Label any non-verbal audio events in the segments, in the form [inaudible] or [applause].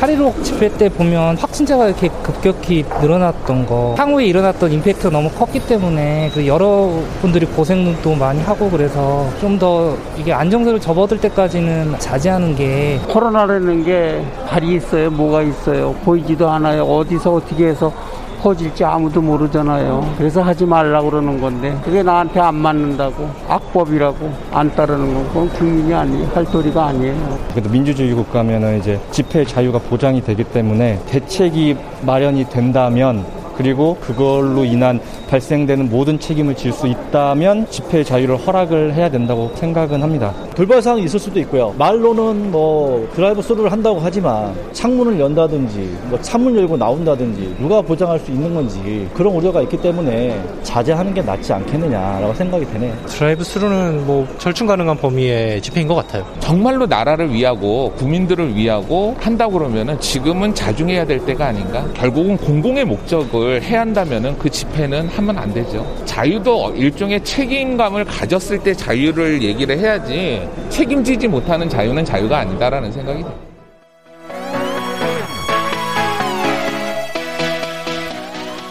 8.15 집회 때 보면 확진자가 이렇게 급격히 늘어났던 거 향후에 일어났던 임팩트가 너무 컸기 때문에 그 여러분들이 고생도 많이 하고 그래서 좀 더 이게 안정세를 접어들 때까지는 자제하는 게 코로나라는 게 발이 있어요? 뭐가 있어요? 보이지도 않아요. 어디서 어떻게 해서 퍼질지 아무도 모르잖아요. 그래서 하지 말라고 그러는 건데 그게 나한테 안 맞는다고 악법이라고 안 따르는 건 국민이 아니에요. 할 도리가 아니에요. 그래도 민주주의 국가면은 이제 집회 자유가 보장이 되기 때문에 대책이 마련이 된다면 그리고 그걸로 인한 발생되는 모든 책임을 질 수 있다면 집회 자유를 허락을 해야 된다고 생각은 합니다. 돌발 사항이 있을 수도 있고요. 말로는 뭐 드라이브 스루를 한다고 하지만 창문을 연다든지 뭐 창문 열고 나온다든지 누가 보장할 수 있는 건지 그런 우려가 있기 때문에 자제하는 게 낫지 않겠느냐라고 생각이 되네요. 드라이브 스루는 뭐 절충 가능한 범위의 집회인 것 같아요. 정말로 나라를 위하고 국민들을 위하고 한다고 그러면은 지금은 자중해야 될 때가 아닌가. 결국은 공공의 목적을 해야 한다면은 그 집회는 하면 안 되죠. 자유도 일종의 책임감을 가졌을 때 자유를 얘기를 해야지 책임지지 못하는 자유는 자유가 아니다라는 생각이 듭니다.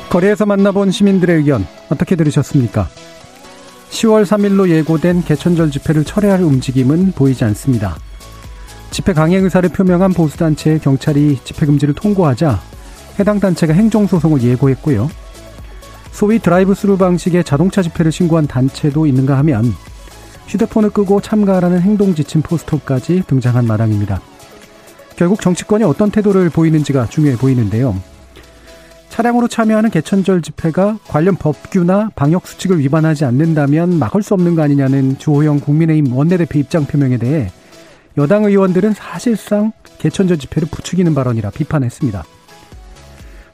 거리에서 만나본 시민들의 의견 어떻게 들으셨습니까? 10월 3일로 예고된 개천절 집회를 철회할 움직임은 보이지 않습니다. 집회 강행 의사를 표명한 보수단체에 경찰이 집회 금지를 통고하자 해당 단체가 행정소송을 예고했고요. 소위 드라이브 스루 방식의 자동차 집회를 신고한 단체도 있는가 하면 휴대폰을 끄고 참가하라는 행동 지침 포스터까지 등장한 마당입니다. 결국 정치권이 어떤 태도를 보이는지가 중요해 보이는데요. 차량으로 참여하는 개천절 집회가 관련 법규나 방역 수칙을 위반하지 않는다면 막을 수 없는 거 아니냐는 주호영 국민의힘 원내대표 입장 표명에 대해 여당 의원들은 사실상 개천절 집회를 부추기는 발언이라 비판했습니다.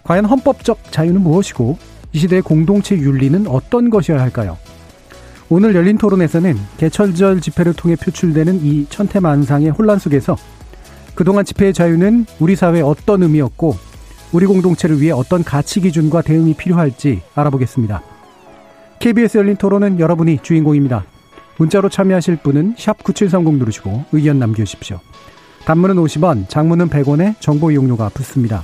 과연 헌법적 자유는 무엇이고 이 시대의 공동체 윤리는 어떤 것이어야 할까요? 오늘 열린 토론에서는 개천절 집회를 통해 표출되는 이 천태만상의 혼란 속에서 그동안 집회의 자유는 우리 사회에 어떤 의미였고 우리 공동체를 위해 어떤 가치 기준과 대응이 필요할지 알아보겠습니다. KBS 열린 토론은 여러분이 주인공입니다. 문자로 참여하실 분은 9730 누르시고 의견 남겨주십시오. 단문은 50원, 장문은 100원에 정보 이용료가 붙습니다.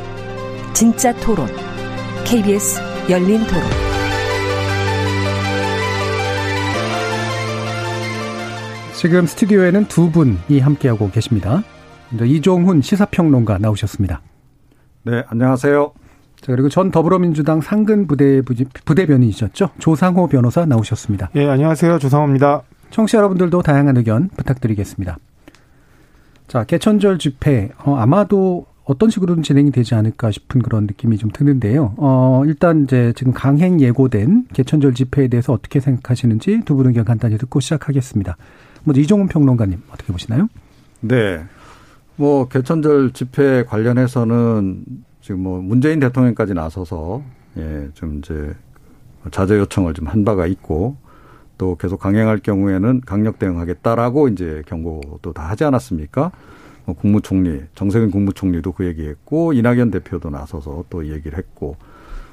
진짜 토론, KBS 열린 토론. 지금 스튜디오에는 두 분이 함께하고 계십니다. 이종훈 시사평론가 나오셨습니다. 네, 안녕하세요. 자, 그리고 전 더불어민주당 상근 부대, 부대변인이셨죠? 조상호 변호사 나오셨습니다. 예, 안녕하세요. 조상호입니다. 청취자 여러분들도 다양한 의견 부탁드리겠습니다. 자, 개천절 집회, 어, 아마도 어떤 식으로든 진행이 되지 않을까 싶은 그런 느낌이 좀 드는데요. 어, 일단 이제 지금 강행 예고된 개천절 집회에 대해서 어떻게 생각하시는지 두 분 의견 간단히 듣고 시작하겠습니다. 먼저 이종훈 평론가님 어떻게 보시나요? 네. 뭐 개천절 집회 관련해서는 지금 뭐 문재인 대통령까지 나서서 예, 좀 이제 자제 요청을 좀 한 바가 있고 또 계속 강행할 경우에는 강력 대응하겠다라고 이제 경고도 다 하지 않았습니까? 뭐 국무총리 정세균 국무총리도 그 얘기했고 이낙연 대표도 나서서 또 얘기를 했고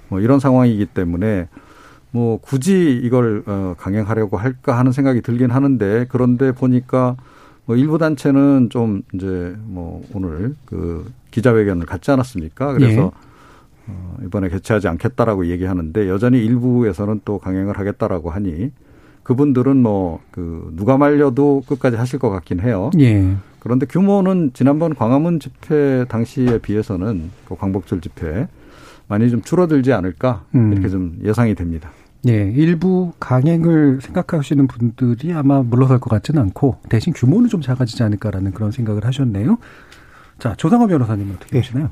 뭐 이런 상황이기 때문에 뭐 굳이 이걸 어 강행하려고 할까 하는 생각이 들긴 하는데 그런데 보니까 뭐 일부 단체는 좀 이제 뭐 오늘 그 기자회견을 갖지 않았습니까? 그래서 예. 어 이번에 개최하지 않겠다라고 얘기하는데 여전히 일부에서는 또 강행을 하겠다라고 하니 그분들은 뭐 그 누가 말려도 끝까지 하실 것 같긴 해요. 예. 그런데 규모는 지난번 광화문 집회 당시에 비해서는 그 광복절 집회 많이 좀 줄어들지 않을까 음. 이렇게 좀 예상이 됩니다. 네, 일부 강행을 생각하시는 분들이 아마 물러설 것 같지는 않고 대신 규모는 좀 작아지지 않을까라는 그런 생각을 하셨네요. 자, 조상호 변호사님은 어떻게 네. 보시나요?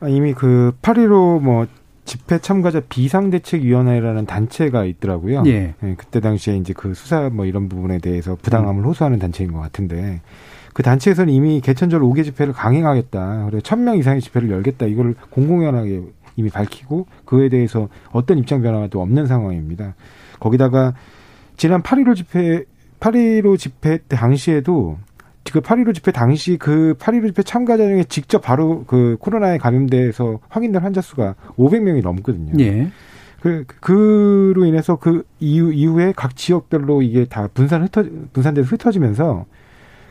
아, 이미 그8.15뭐 집회 참가자 비상대책위원회라는 단체가 있더라고요. 예. 네, 그때 당시에 이제 그 수사 뭐 이런 부분에 대해서 부당함을 호소하는 단체인 것 같은데 그 단체에서는 이미 개천절 5개 집회를 강행하겠다. 그리고 1000명 이상의 집회를 열겠다. 이걸 공공연하게 이미 밝히고 그에 대해서 어떤 입장 변화도 없는 상황입니다. 거기다가 지난 8.15 집회 8.15 집회 당시에도 그8.15 집회 당시 그8.15 집회 참가자 중에 직접 바로 그 코로나에 감염돼서 확인된 환자 수가 500명이 넘거든요. 예. 그, 그로 인해서 그 이후, 이후에 각 지역별로 이게 다 분산 흩어, 분산돼서 흩어지면서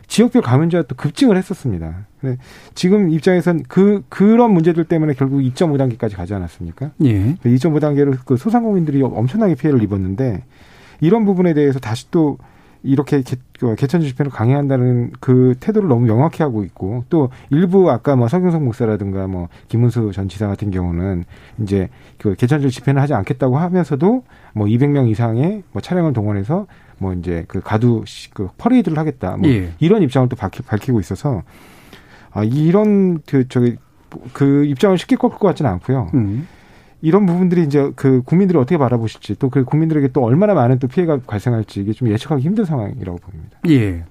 지역별 감염자가 또 급증을 했었습니다. 근데 지금 입장에선 그, 그런 문제들 때문에 결국 2.5단계까지 가지 않았습니까? 예. 2.5단계로 그 소상공인들이 엄청나게 피해를 입었는데 이런 부분에 대해서 다시 또 이렇게 개, 그 개천 집회를 강행한다는 그 태도를 너무 명확히 하고 있고 또 일부 아까 뭐 성경석 목사라든가 뭐 김문수 전 지사 같은 경우는 이제 그 개천절 집회는 하지 않겠다고 하면서도 뭐 200명 이상의 뭐 차량을 동원해서 뭐 이제 그 가두 그 퍼레이드를 하겠다 뭐 예. 이런 입장을 또 밝히, 밝히고 있어서 아 이런 그 저기 그 입장을 쉽게 꺾을 것 같지는 않고요. 음. 이런 부분들이 이제 그 국민들이 어떻게 바라보실지 또 그 국민들에게 또 얼마나 많은 또 피해가 발생할지 이게 좀 예측하기 힘든 상황이라고 봅니다. 예.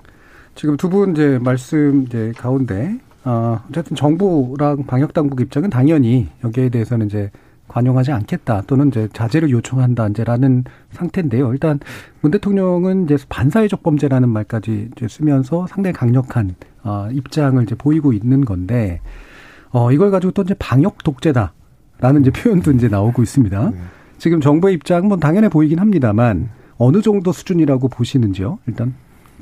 지금 두 분 이제 말씀 이제 가운데 어, 어쨌든 정부랑 방역 당국 입장은 당연히 여기에 대해서는 이제 관용하지 않겠다 또는 이제 자제를 요청한다 이제라는 상태인데요. 일단 문 대통령은 이제 반사회적 범죄라는 말까지 이제 쓰면서 상당히 강력한 어, 입장을 이제 보이고 있는 건데 어, 이걸 가지고 또 이제 방역 독재다 라는 이제 표현도 이제 나오고 있습니다. 지금 정부의 입장은 뭐 당연해 보이긴 합니다만 어느 정도 수준이라고 보시는지요? 일단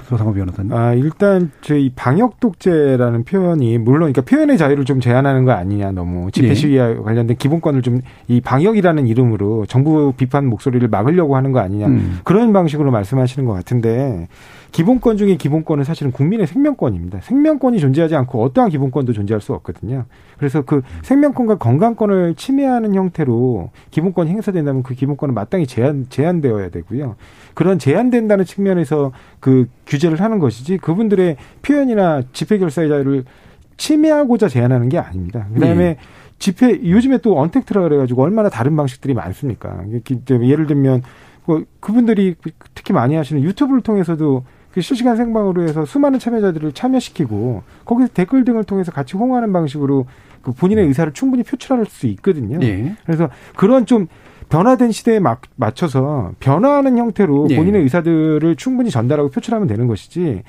소상호 변호사님. 아, 일단 저희 방역 독재라는 표현이 물론 그러니까 표현의 자유를 좀 제한하는 거 아니냐 너무 집회 네. 시위와 관련된 기본권을 좀 이 방역이라는 이름으로 정부 비판 목소리를 막으려고 하는 거 아니냐 음. 그런 방식으로 말씀하시는 것 같은데 기본권 중에 기본권은 사실은 국민의 생명권입니다. 생명권이 존재하지 않고 어떠한 기본권도 존재할 수 없거든요. 그래서 그 생명권과 건강권을 침해하는 형태로 기본권이 행사된다면 그 기본권은 마땅히 제한 제한되어야 되고요. 그런 제한된다는 측면에서 그 규제를 하는 것이지 그분들의 표현이나 집회 결사의 자유를 침해하고자 제한하는 게 아닙니다. 그다음에 예. 집회 요즘에 또 언택트라 그래가지고 얼마나 다른 방식들이 많습니까? 예를 들면 뭐 그분들이 특히 많이 하시는 유튜브를 통해서도 그 실시간 생방으로 해서 수많은 참여자들을 참여시키고 거기서 댓글 등을 통해서 같이 호응하는 방식으로 그 본인의 의사를 충분히 표출할 수 있거든요. 예. 그래서 그런 좀 변화된 시대에 막 맞춰서 변화하는 형태로 예. 본인의 의사들을 충분히 전달하고 표출하면 되는 것이지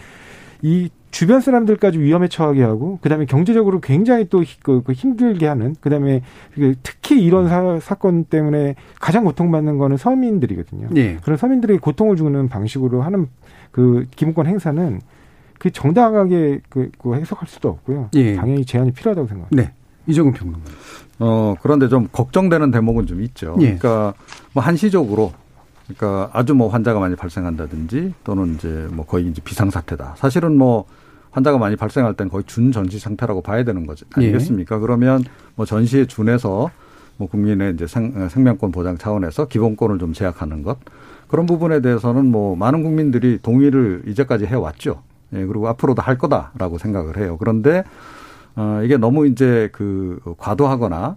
이 주변 사람들까지 위험에 처하게 하고 그다음에 경제적으로 굉장히 또 그, 그 힘들게 하는 그다음에 그 특히 이런 사, 사건 때문에 가장 고통받는 거는 서민들이거든요. 예. 그런 서민들에게 고통을 주는 방식으로 하는 그 기본권 행사는 그 정당하게 그, 그 해석할 수도 없고요. 예. 당연히 제한이 필요하다고 생각합니다. 네. 이정훈 평론가. 어, 그런데 좀 걱정되는 대목은 좀 있죠. 예. 그러니까 뭐 한시적으로 그러니까 아주 뭐 환자가 많이 발생한다든지 또는 이제 뭐 거의 이제 비상사태다. 사실은 뭐 환자가 많이 발생할 땐 거의 준전시 상태라고 봐야 되는 거지 아니겠습니까? 그러면 뭐 전시에 준해서 뭐 국민의 이제 생, 생명권 보장 차원에서 기본권을 좀 제약하는 것 그런 부분에 대해서는 뭐 많은 국민들이 동의를 이제까지 해왔죠. 예, 그리고 앞으로도 할 거다라고 생각을 해요. 그런데 어, 이게 너무 이제 그 과도하거나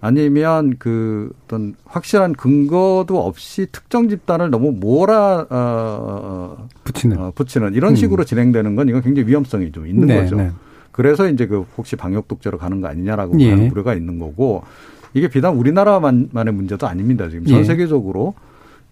아니면 그 어떤 확실한 근거도 없이 특정 집단을 너무 몰아 어, 붙이는 어, 붙이는 이런 식으로 음. 진행되는 건 이건 굉장히 위험성이 좀 있는 네, 거죠. 네. 그래서 이제 그 혹시 방역 독재로 가는 거 아니냐라고 예. 하는 우려가 있는 거고 이게 비단 우리나라만의 문제도 아닙니다. 지금 전 예. 세계적으로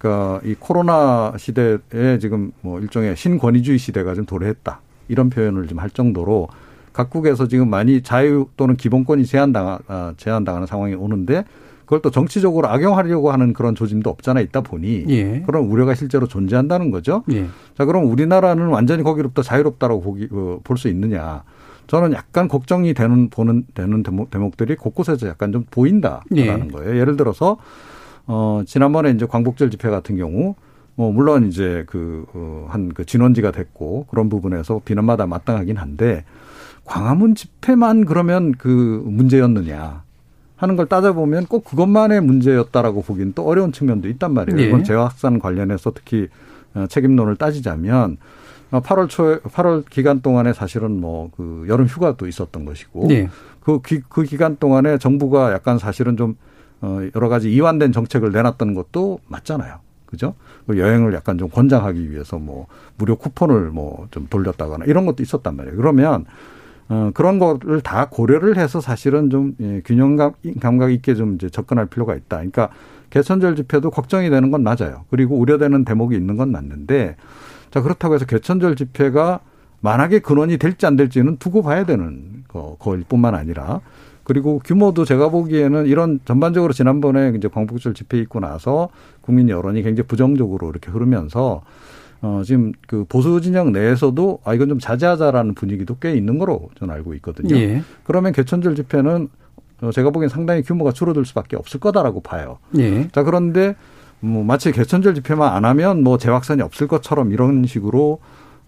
그러니까 이 코로나 시대에 지금 뭐 일종의 신권위주의 시대가 좀 도래했다 이런 표현을 좀 할 정도로 각국에서 지금 많이 자유 또는 기본권이 제한당 아, 제한당하는 상황이 오는데 그걸 또 정치적으로 악용하려고 하는 그런 조짐도 없잖아 있다 보니 예. 그런 우려가 실제로 존재한다는 거죠. 예. 자, 그럼 우리나라는 완전히 거기로부터 자유롭다라고 보기, 어, 볼수 있느냐. 저는 약간 걱정이 되는, 보는, 되는 대목, 대목들이 곳곳에서 약간 좀 보인다라는 예. 거예요. 예를 들어서, 어, 지난번에 이제 광복절 집회 같은 경우, 뭐, 물론 이제 그, 어, 한그 진원지가 됐고 그런 부분에서 비난마다 마땅하긴 한데 광화문 집회만 그러면 그 문제였느냐. 하는 걸 따져보면 꼭 그것만의 문제였다라고 보기는 또 어려운 측면도 있단 말이에요. 예. 이번 재확산 관련해서 특히 어, 책임론을 따지자면 8월 초에 8월 기간 동안에 사실은 뭐 그 여름 휴가도 있었던 것이고 예. 그 그, 기, 그 기간 동안에 정부가 약간 사실은 좀 어, 여러 가지 이완된 정책을 내놨던 것도 맞잖아요. 그죠? 그 여행을 약간 좀 권장하기 위해서 뭐 무료 쿠폰을 뭐 좀 돌렸다거나 이런 것도 있었단 말이에요. 그러면 어, 그런 거를 다 고려를 해서 사실은 좀 예, 균형 감각 있게 좀 이제 접근할 필요가 있다. 그러니까 개천절 집회도 걱정이 되는 건 맞아요. 그리고 우려되는 대목이 있는 건 맞는데 자 그렇다고 해서 개천절 집회가 만약에 근원이 될지 안 될지는 두고 봐야 되는 거일 뿐만 아니라 그리고 규모도 제가 보기에는 이런 전반적으로 지난번에 이제 광복절 집회 있고 나서 국민 여론이 굉장히 부정적으로 이렇게 흐르면서 어 지금 그 보수 진영 내에서도 아 이건 좀 자제하자라는 분위기도 꽤 있는 거로 저는 알고 있거든요. 예. 그러면 개천절 집회는 어, 제가 보기엔 상당히 규모가 줄어들 수밖에 없을 거다라고 봐요. 예. 자 그런데 뭐 마치 개천절 집회만 안 하면 뭐 재확산이 없을 것처럼 이런 식으로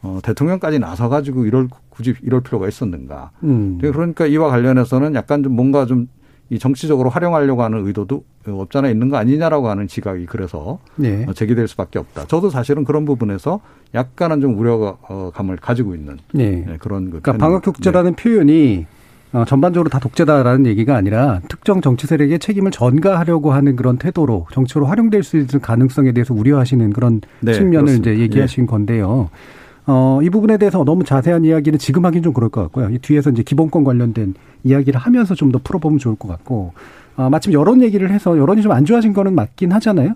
어, 대통령까지 나서 가지고 이럴 굳이 이럴 필요가 있었는가. 음. 그러니까 이와 관련해서는 약간 좀 뭔가 좀 이 정치적으로 활용하려고 하는 의도도 없잖아 있는 거 아니냐라고 하는 지각이 그래서 네. 제기될 수밖에 없다. 저도 사실은 그런 부분에서 약간은 좀 우려감을 가지고 있는 네. 네 그런 그 그러니까 방역 독재라는 네. 표현이 어, 전반적으로 다 독재다라는 얘기가 아니라 특정 정치 세력의 책임을 전가하려고 하는 그런 태도로 정치로 활용될 수 있는 가능성에 대해서 우려하시는 그런 네, 측면을 그렇습니다. 이제 얘기하신 예. 건데요. 어, 이 부분에 대해서 너무 자세한 이야기는 지금 하긴 좀 그럴 것 같고요. 이 뒤에서 이제 기본권 관련된 이야기를 하면서 좀 더 풀어보면 좋을 것 같고, 어, 마침 여론 얘기를 해서 여론이 좀 안 좋아진 거는 맞긴 하잖아요.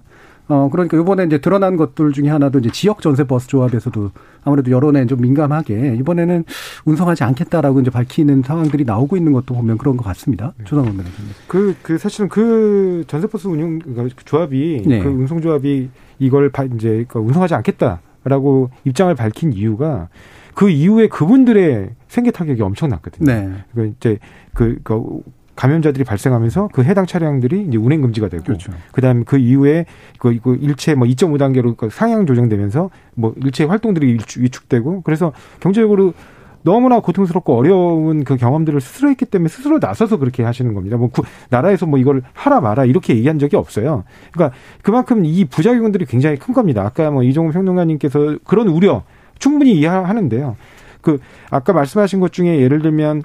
어, 그러니까 이번에 이제 드러난 것들 중에 하나도 이제 지역 전세 버스 조합에서도 아무래도 여론에 좀 민감하게 이번에는 운송하지 않겠다라고 이제 밝히는 상황들이 나오고 있는 것도 보면 그런 것 같습니다. 네. 조상원 의원님. 그, 그 사실은 그 전세 버스 운영 그러니까 조합이 네. 그 운송 조합이 이걸 이제 그 운송하지 않겠다. 라고 입장을 밝힌 이유가 그 이후에 그분들의 생계 타격이 엄청났거든요. 네. 그 이제 그, 그 감염자들이 발생하면서 그 해당 차량들이 이제 운행 금지가 되고 그렇죠. 그다음 그 이후에 그, 그 일체 뭐 2.5 단계로 그 상향 조정되면서 뭐 일체 활동들이 위축되고 그래서 경제적으로 너무나 고통스럽고 어려운 그 경험들을 스스로 했기 때문에 스스로 나서서 그렇게 하시는 겁니다. 뭐 구, 나라에서 뭐 이걸 하라 마라 이렇게 얘기한 적이 없어요. 그러니까 그만큼 이 부작용들이 굉장히 큰 겁니다. 아까 뭐 이종훈 평론가님께서 그런 우려 충분히 이해하는데요. 그 아까 말씀하신 것 중에 예를 들면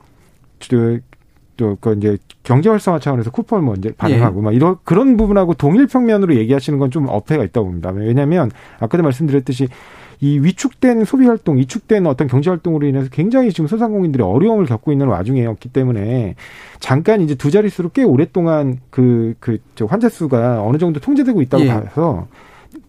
또그 이제 경제 활성화 차원에서 쿠폰을 뭐 이제 반영하고 예. 막 이런 그런 부분하고 동일 평면으로 얘기하시는 건 좀 어폐가 있다고 봅니다. 왜냐하면 아까도 말씀드렸듯이 이 위축된 소비 활동, 위축된 어떤 경제 활동으로 인해서 굉장히 지금 소상공인들이 어려움을 겪고 있는 와중이었기 때문에 잠깐 이제 두 자릿수로 꽤 오랫동안 그, 그, 저 환자 수가 어느 정도 통제되고 있다고 예. 봐서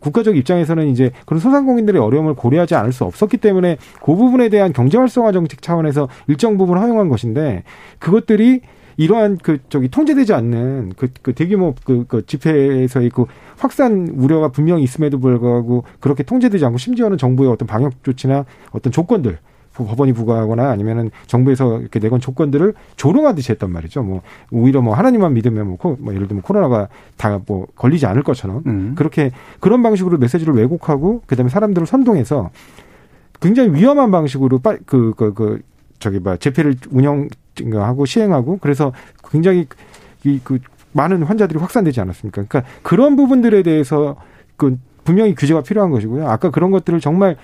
국가적 입장에서는 이제 그런 소상공인들의 어려움을 고려하지 않을 수 없었기 때문에 그 부분에 대한 경제 활성화 정책 차원에서 일정 부분 허용한 것인데 그것들이 이러한 그 저기 통제되지 않는 그, 그 대규모 그, 그 집회에서의 그 확산 우려가 분명히 있음에도 불구하고 그렇게 통제되지 않고 심지어는 정부의 어떤 방역 조치나 어떤 조건들 법원이 부과하거나 아니면은 정부에서 이렇게 내건 조건들을 조롱하듯이 했단 말이죠. 뭐 오히려 뭐 하나님만 믿으면 뭐, 코, 뭐 예를 들면 코로나가 다 뭐 걸리지 않을 것처럼 음. 그렇게 그런 방식으로 메시지를 왜곡하고 그다음에 사람들을 선동해서 굉장히 위험한 방식으로 그그 그, 그, 저기 뭐 재패를 운영하고 시행하고 그래서 굉장히 이그 많은 환자들이 확산되지 않았습니까? 그러니까 그런 부분들에 대해서 그 분명히 규제가 필요한 것이고요. 아까 그런 것들을 정말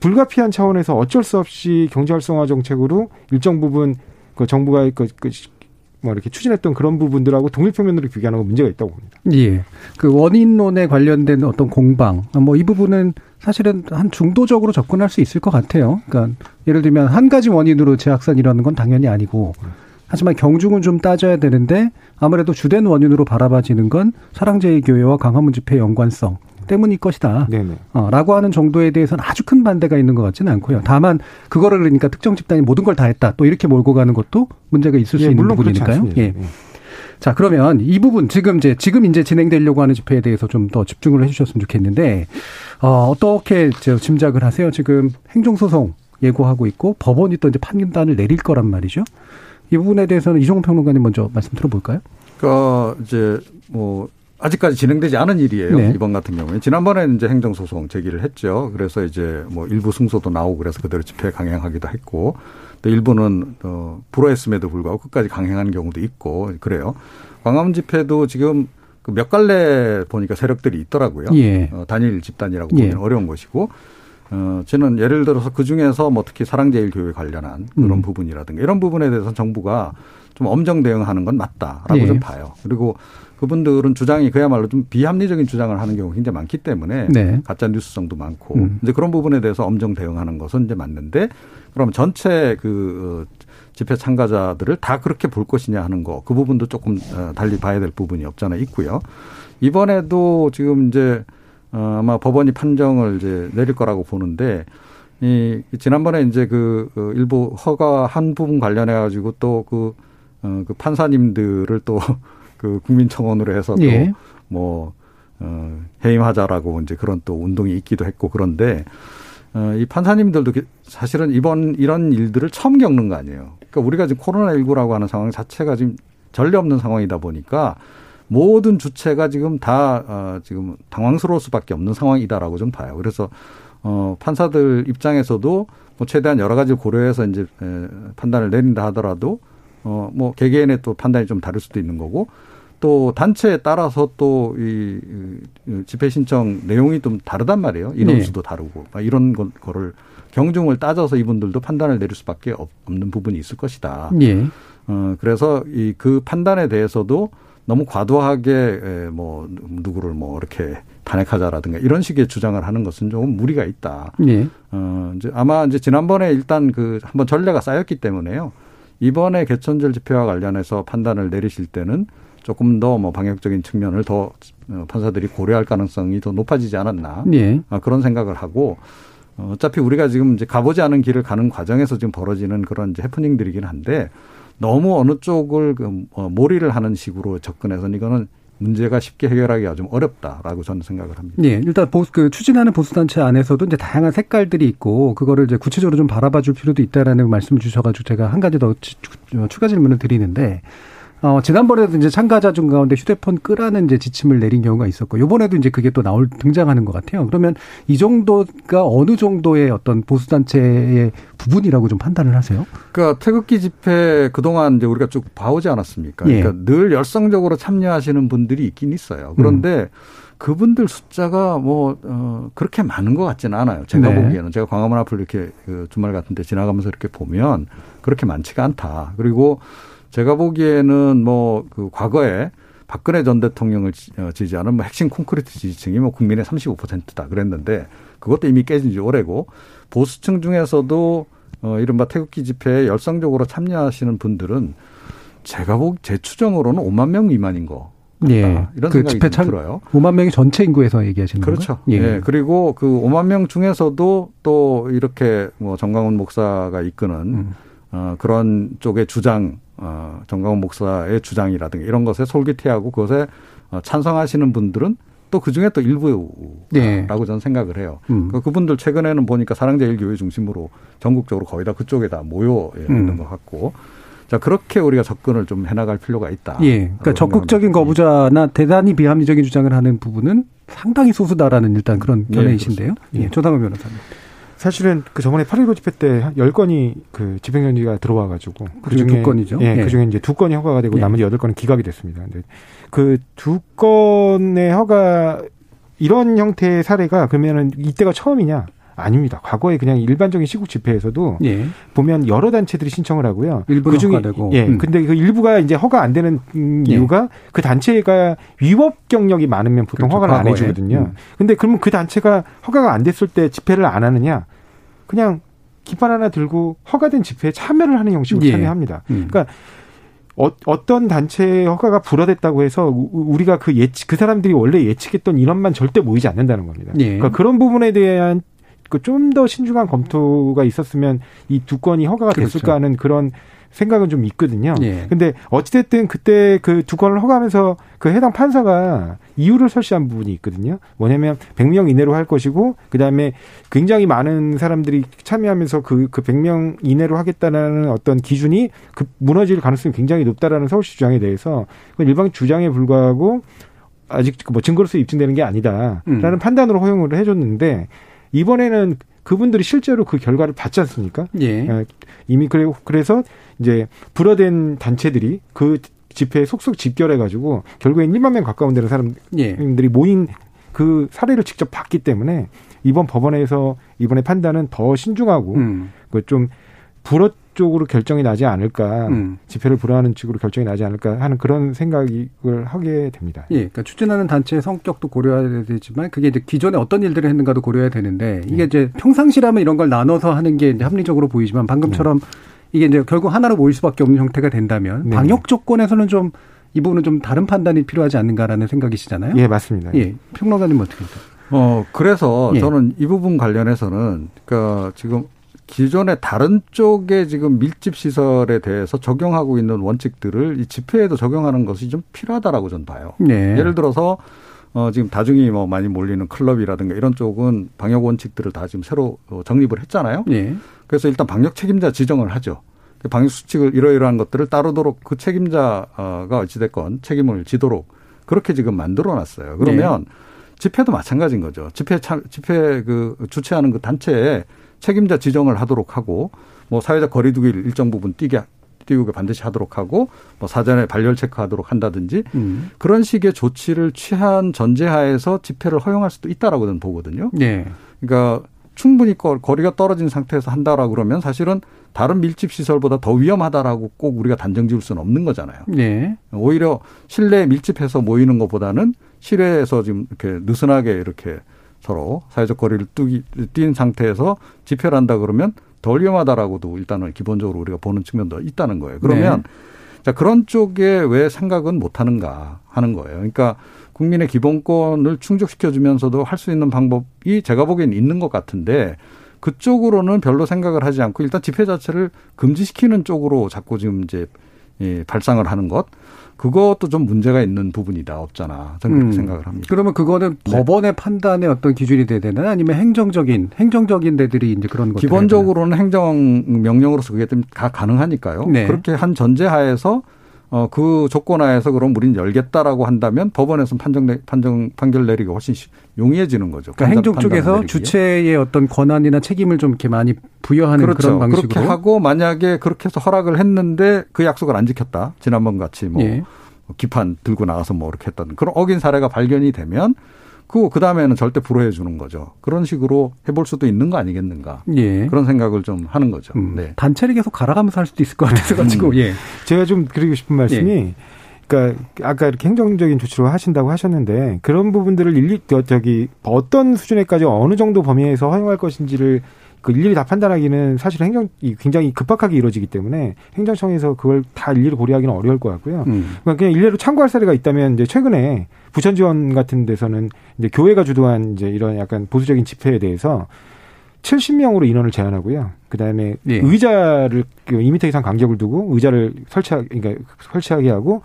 불가피한 차원에서 어쩔 수 없이 경제 활성화 정책으로 일정 부분 그 정부가 그, 그, 뭐 이렇게 추진했던 그런 부분들하고 동일평면으로 규제하는 건 문제가 있다고 봅니다. 예. 그 원인론에 관련된 어떤 공방, 뭐 이 부분은 사실은 한 중도적으로 접근할 수 있을 것 같아요. 그러니까 예를 들면 한 가지 원인으로 재확산이라는 건 당연히 아니고 하지만 경중은 좀 따져야 되는데 아무래도 주된 원인으로 바라봐지는 건 사랑제일 교회와 강화문 집회 연관성 때문일 것이다. 네네. 어, 라고 하는 정도에 대해서는 아주 큰 반대가 있는 것 같지는 않고요. 다만 그거를 그러니까 특정 집단이 모든 걸 다 했다. 또 이렇게 몰고 가는 것도 문제가 있을 수 예, 있는 부분이니까요. 예. 예. 자, 그러면 이 부분 지금 이제 지금 이제 진행되려고 하는 집회에 대해서 좀 더 집중을 해 주셨으면 좋겠는데 어, 어떻게 짐작을 하세요? 지금 행정 소송 예고하고 있고 법원이 또 이제 판단을 내릴 거란 말이죠. 이 부분에 대해서는 이종훈 평론가님 먼저 말씀 들어볼까요? 그러니까 이제 뭐 아직까지 진행되지 않은 일이에요. 네. 이번 같은 경우에 지난번에 이제 행정소송 제기를 했죠. 그래서 이제 뭐 일부 승소도 나오고 그래서 그대로 집회 강행하기도 했고 또 일부는 어 불허했음에도 불구하고 끝까지 강행한 경우도 있고 그래요. 광화문 집회도 지금 그몇 갈래 보니까 세력들이 있더라고요. 예. 어, 단일 집단이라고 보기는 예. 어려운 것이고 어, 저는 예를 들어서 그 중에서 뭐 특히 사랑제일교회 관련한 그런 음. 부분이라든가 이런 부분에 대해서 정부가 좀 엄정 대응하는 건 맞다라고 예. 좀 봐요. 그리고 그분들은 주장이 그야말로 좀 비합리적인 주장을 하는 경우가 굉장히 많기 때문에 네. 가짜 뉴스성도 많고 음. 이제 그런 부분에 대해서 엄정 대응하는 것은 이제 맞는데 그럼 전체 그 어, 집회 참가자들을 다 그렇게 볼 것이냐 하는 거 그 부분도 조금 어, 달리 봐야 될 부분이 없잖아 있고요. 이번에도 지금 이제 어, 아마 법원이 판정을 이제 내릴 거라고 보는데 이 지난번에 이제 그 어, 일부 허가 한 부분 관련해 가지고 또그 어, 그 판사님들을 또 [laughs] 그 국민청원으로 해서 예. 또뭐 어, 해임하자라고 이제 그런 또 운동이 있기도 했고 그런데 어, 이 판사님들도 그- 사실은 이번 이런 일들을 처음 겪는 거 아니에요. 그러니까 우리가 지금 코로나19라고 하는 상황 자체가 지금 전례 없는 상황이다 보니까 모든 주체가 지금 다 어, 지금 당황스러울 수밖에 없는 상황이다라고 좀 봐요. 그래서 어, 판사들 입장에서도 뭐 최대한 여러 가지를 고려해서 이제 에, 판단을 내린다 하더라도 어, 뭐 개개인의 또 판단이 좀 다를 수도 있는 거고 또 단체에 따라서 또 이 집회 신청 내용이 좀 다르단 말이에요. 인원수도 다르고 막 이런 거- 거를 경중을 따져서 이분들도 판단을 내릴 수밖에 없- 없는 부분이 있을 것이다. 예. 어 그래서 이 그 판단에 대해서도 너무 과도하게 에, 뭐 누구를 뭐 이렇게 탄핵하자라든가 이런 식의 주장을 하는 것은 조금 무리가 있다. 예. 어, 이제 아마 이제 지난번에 일단 그 한번 전례가 쌓였기 때문에요. 이번에 개천절 집회와 관련해서 판단을 내리실 때는 조금 더 뭐 방역적인 측면을 더 어, 판사들이 고려할 가능성이 더 높아지지 않았나. 예. 아, 그런 생각을 하고 어, 어차피 우리가 지금 이제 가보지 않은 길을 가는 과정에서 지금 벌어지는 그런 이제 해프닝들이긴 한데 너무 어느 쪽을 그 어, 몰이를 하는 식으로 접근해서는 이거는 문제가 쉽게 해결하기가 좀 어렵다라고 저는 생각을 합니다. 예, 일단 보수 그 추진하는 보수 단체 안에서도 이제 다양한 색깔들이 있고 그거를 이제 구체적으로 좀 바라봐 줄 필요도 있다라는 말씀을 주셔 가지고 제가 한 가지 더 추가 질문을 드리는데 어 지난번에도 이제 참가자 중 가운데 휴대폰 끄라는 이제 지침을 내린 경우가 있었고 요번에도 이제 그게 또 나올 등장하는 것 같아요. 그러면 이 정도가 어느 정도의 어떤 보수단체의 부분이라고 좀 판단을 하세요? 그러니까 태극기 집회 그동안 이제 우리가 쭉 봐오지 않았습니까? 예. 그러니까 늘 열성적으로 참여하시는 분들이 있긴 있어요. 그런데 그분들 숫자가 뭐, 어, 그렇게 많은 것 같지는 않아요. 제가 네. 보기에는. 제가 광화문 앞을 이렇게 그 주말 같은 데 지나가면서 이렇게 보면 그렇게 많지가 않다. 그리고 제가 보기에는 뭐 그 과거에 박근혜 전 대통령을 지- 어, 지지하는 뭐 핵심 콘크리트 지지층이 뭐 국민의 35%다 그랬는데 그것도 이미 깨진 지 오래고 보수층 중에서도 어, 이른바 태극기 집회에 열성적으로 참여하시는 분들은 제가 보기 제 추정으로는 5만 명 미만인 거. 같다. 예. 이런 그 생각이 참 들어요. 5만 명이 전체 인구에서 얘기하시는 그렇죠. 건가요? 예. 그리고 그 5만 명 중에서도 또 이렇게 뭐 정강훈 목사가 이끄는 음. 어, 그런 쪽의 주장, 어, 정강훈 목사의 주장이라든가 이런 것에 솔깃해하고 그것에 어, 찬성하시는 분들은 또 그 중에 또 일부라고 예. 저는 생각을 해요. 음. 그 그분들 최근에는 보니까 사랑제일교회 중심으로 전국적으로 거의 다 그쪽에 다 모여 있는 음. 것 같고. 자, 그렇게 우리가 접근을 좀 해나갈 필요가 있다. 예. 그러니까 적극적인 거부자나 대단히 비합리적인 주장을 하는 부분은 상당히 소수다라는 일단 그런 예, 견해이신데요. 예, 조상호 변호사님. 사실은 그 저번에 8.15 집회 때 10건이 그 집행정지가 들어와 가지고 그중에 두 건이죠. 예, 예. 그중에 이제 두 건이 허가가 되고 예. 나머지 여덟 건은 기각이 됐습니다. 근데 그 두 건의 허가 이런 형태의 사례가 그러면은 이때가 처음이냐? 아닙니다. 과거에 그냥 일반적인 시국 집회에서도 예. 보면 여러 단체들이 신청을 하고요. 일부는 그중에 허가되고. 예. 음. 근데 그 일부가 이제 허가 안 되는 음, 예. 이유가 그 단체가 위법 경력이 많으면 보통 그렇죠. 허가를 안 과거에. 해주거든요. 음. 근데 그러면 그 단체가 허가가 안 됐을 때 집회를 안 하느냐? 그냥 깃발 하나 들고 허가된 집회에 참여를 하는 형식으로 예. 참여합니다. 음. 그러니까 어, 떤 단체의 허가가 불어됐다고 해서 우- 우리가 그 예측 그 사람들이 원래 예측했던 인원만 절대 모이지 않는다는 겁니다. 예. 그러니까 그런 부분에 대한 그좀더 신중한 검토가 있었으면 이 두 건이 허가가 그렇죠. 됐을까 하는 그런 생각은 좀 있거든요. 예. 근데 어찌됐든 그때 그 두 건을 허가하면서 그 해당 판사가 이유를 설치한 부분이 있거든요. 뭐냐면 100명 이내로 할 것이고 그다음에 굉장히 많은 사람들이 참여하면서 그, 그 100명 이내로 하겠다는 어떤 기준이 그 무너질 가능성이 굉장히 높다라는 서울시 주장에 대해서 그건 일반 주장에 불과하고 아직 뭐 증거로서 입증되는 게 아니다라는 음. 판단으로 허용을 해줬는데 이번에는 그분들이 실제로 그 결과를 받지 않습니까? 예. 예, 이미 그래 그래서 이제 불어된 단체들이 그 집회에 속속 집결해 가지고 결국엔 1만 명 가까운 되는 사람들이 예. 모인 그 사례를 직접 봤기 때문에 이번 법원에서 이번에 판단은 더 신중하고 음. 그좀 불어 쪽으로 결정이 나지 않을까 음. 집회를 불허하는 쪽으로 결정이 나지 않을까 하는 그런 생각을 하게 됩니다. 예, 그러니까 추진하는 단체의 성격도 고려해야 되지만 그게 이제 기존에 어떤 일들을 했는가도 고려해야 되는데 이게 이제 평상시라면 이런 걸 나눠서 하는 게 이제 합리적으로 보이지만 방금처럼 이게 이제 결국 하나로 모일 수밖에 없는 형태가 된다면 네. 방역 조건에서는 좀 이 부분은 좀 다른 판단이 필요하지 않는가라는 생각이시잖아요. 예, 맞습니다. 예, 평론가님 어떻게 보세요? 어, 그래서 예. 저는 이 부분 관련해서는, 그니까 지금 기존의 다른 쪽의 지금 밀집 시설에 대해서 적용하고 있는 원칙들을 이 집회에도 적용하는 것이 좀 필요하다라고 저는 봐요. 네. 예를 들어서 어, 지금 다중이 뭐 많이 몰리는 클럽이라든가 이런 쪽은 방역 원칙들을 다 지금 새로 어, 정립을 했잖아요. 예. 그래서 일단 방역 책임자 지정을 하죠. 그 방역 수칙을 이러이러한 것들을 따르도록 그 책임자가 어찌됐건 책임을 지도록 그렇게 지금 만들어 놨어요. 그러면 집회도 마찬가지인 거죠. 집회 참, 집회 그 주최하는 그 단체에 책임자 지정을 하도록 하고 뭐 사회적 거리두기를 일정 부분 띄게 띄우게 반드시 하도록 하고 뭐 사전에 발열 체크하도록 한다든지 음. 그런 식의 조치를 취한 전제하에서 집회를 허용할 수도 있다라고 저는 보거든요. 예. 그러니까 충분히 거- 거리가 떨어진 상태에서 한다라고 그러면 사실은 다른 밀집 시설보다 더 위험하다라고 꼭 우리가 단정 지을 수는 없는 거잖아요. 예. 오히려 실내에 밀집해서 모이는 것보다는 실외에서 지금 이렇게 느슨하게 이렇게 서로 사회적 거리를 뚜기, 띈 상태에서 집회를 한다 그러면 덜 위험하다라고도 일단은 기본적으로 우리가 보는 측면도 있다는 거예요. 그러면 자 그런 쪽에 왜 생각은 못 하는가 하는 거예요. 그러니까 국민의 기본권을 충족시켜 주면서도 할 수 있는 방법이 제가 보기엔 있는 것 같은데 그쪽으로는 별로 생각을 하지 않고 일단 집회 자체를 금지시키는 쪽으로 자꾸 지금 이제 예, 발상을 하는 것 그것도 좀 문제가 있는 부분이다 없잖아 저는 그렇게 음. 생각을 합니다. 그러면 그거는 네. 법원의 판단의 어떤 기준이 돼야 되나 아니면 행정적인 행정적인 데들이 이제 그런 것들 기본적으로는 행정 명령으로서 그게 좀 다 가능하니까요. 네. 그렇게 한 전제하에서 어, 그 조건하에서 그럼 우리는 열겠다라고 한다면 법원에서 판정 내- 판정 판결 내리기가 훨씬 쉬- 용이해지는 거죠. 그러니까 행정 쪽에서 내리기에. 주체의 어떤 권한이나 책임을 좀 이렇게 많이 부여하는 그런 그렇죠. 방식으로 그렇게 하고 만약에 그렇게 해서 허락을 했는데 그 약속을 안 지켰다. 지난번 같이 뭐 예. 기판 들고 나가서 뭐 이렇게 했다는 그런 어긴 사례가 발견이 되면 그 그 다음에는 절대 불허해 주는 거죠. 그런 식으로 해볼 수도 있는 거 아니겠는가. 예. 그런 생각을 좀 하는 거죠. 음, 네. 단체를 계속 갈아가면서 할 수도 있을 것 같아서 가지고 음. 예. 제가 좀 드리고 싶은 말씀이 그러니까 아까 이렇게 행정적인 조치로 하신다고 하셨는데 그런 부분들을 일일이 저- 저기 어떤 수준에까지 어느 정도 범위에서 허용할 것인지를 그 일일이 다 판단하기는 사실 행정 이 굉장히 급박하게 이루어지기 때문에 행정청에서 그걸 다 일일이 고려하기는 어려울 것 같고요. 음. 그러니까 그냥 일례로 참고할 사례가 있다면 이제 최근에 부천 지원 같은 데서는 이제 교회가 주도한 이제 이런 약간 보수적인 집회에 대해서 70명으로 인원을 제한하고요. 그다음에 예. 의자를 그 2m 이상 간격을 두고 의자를 설치하 그러니까 설치하게 하고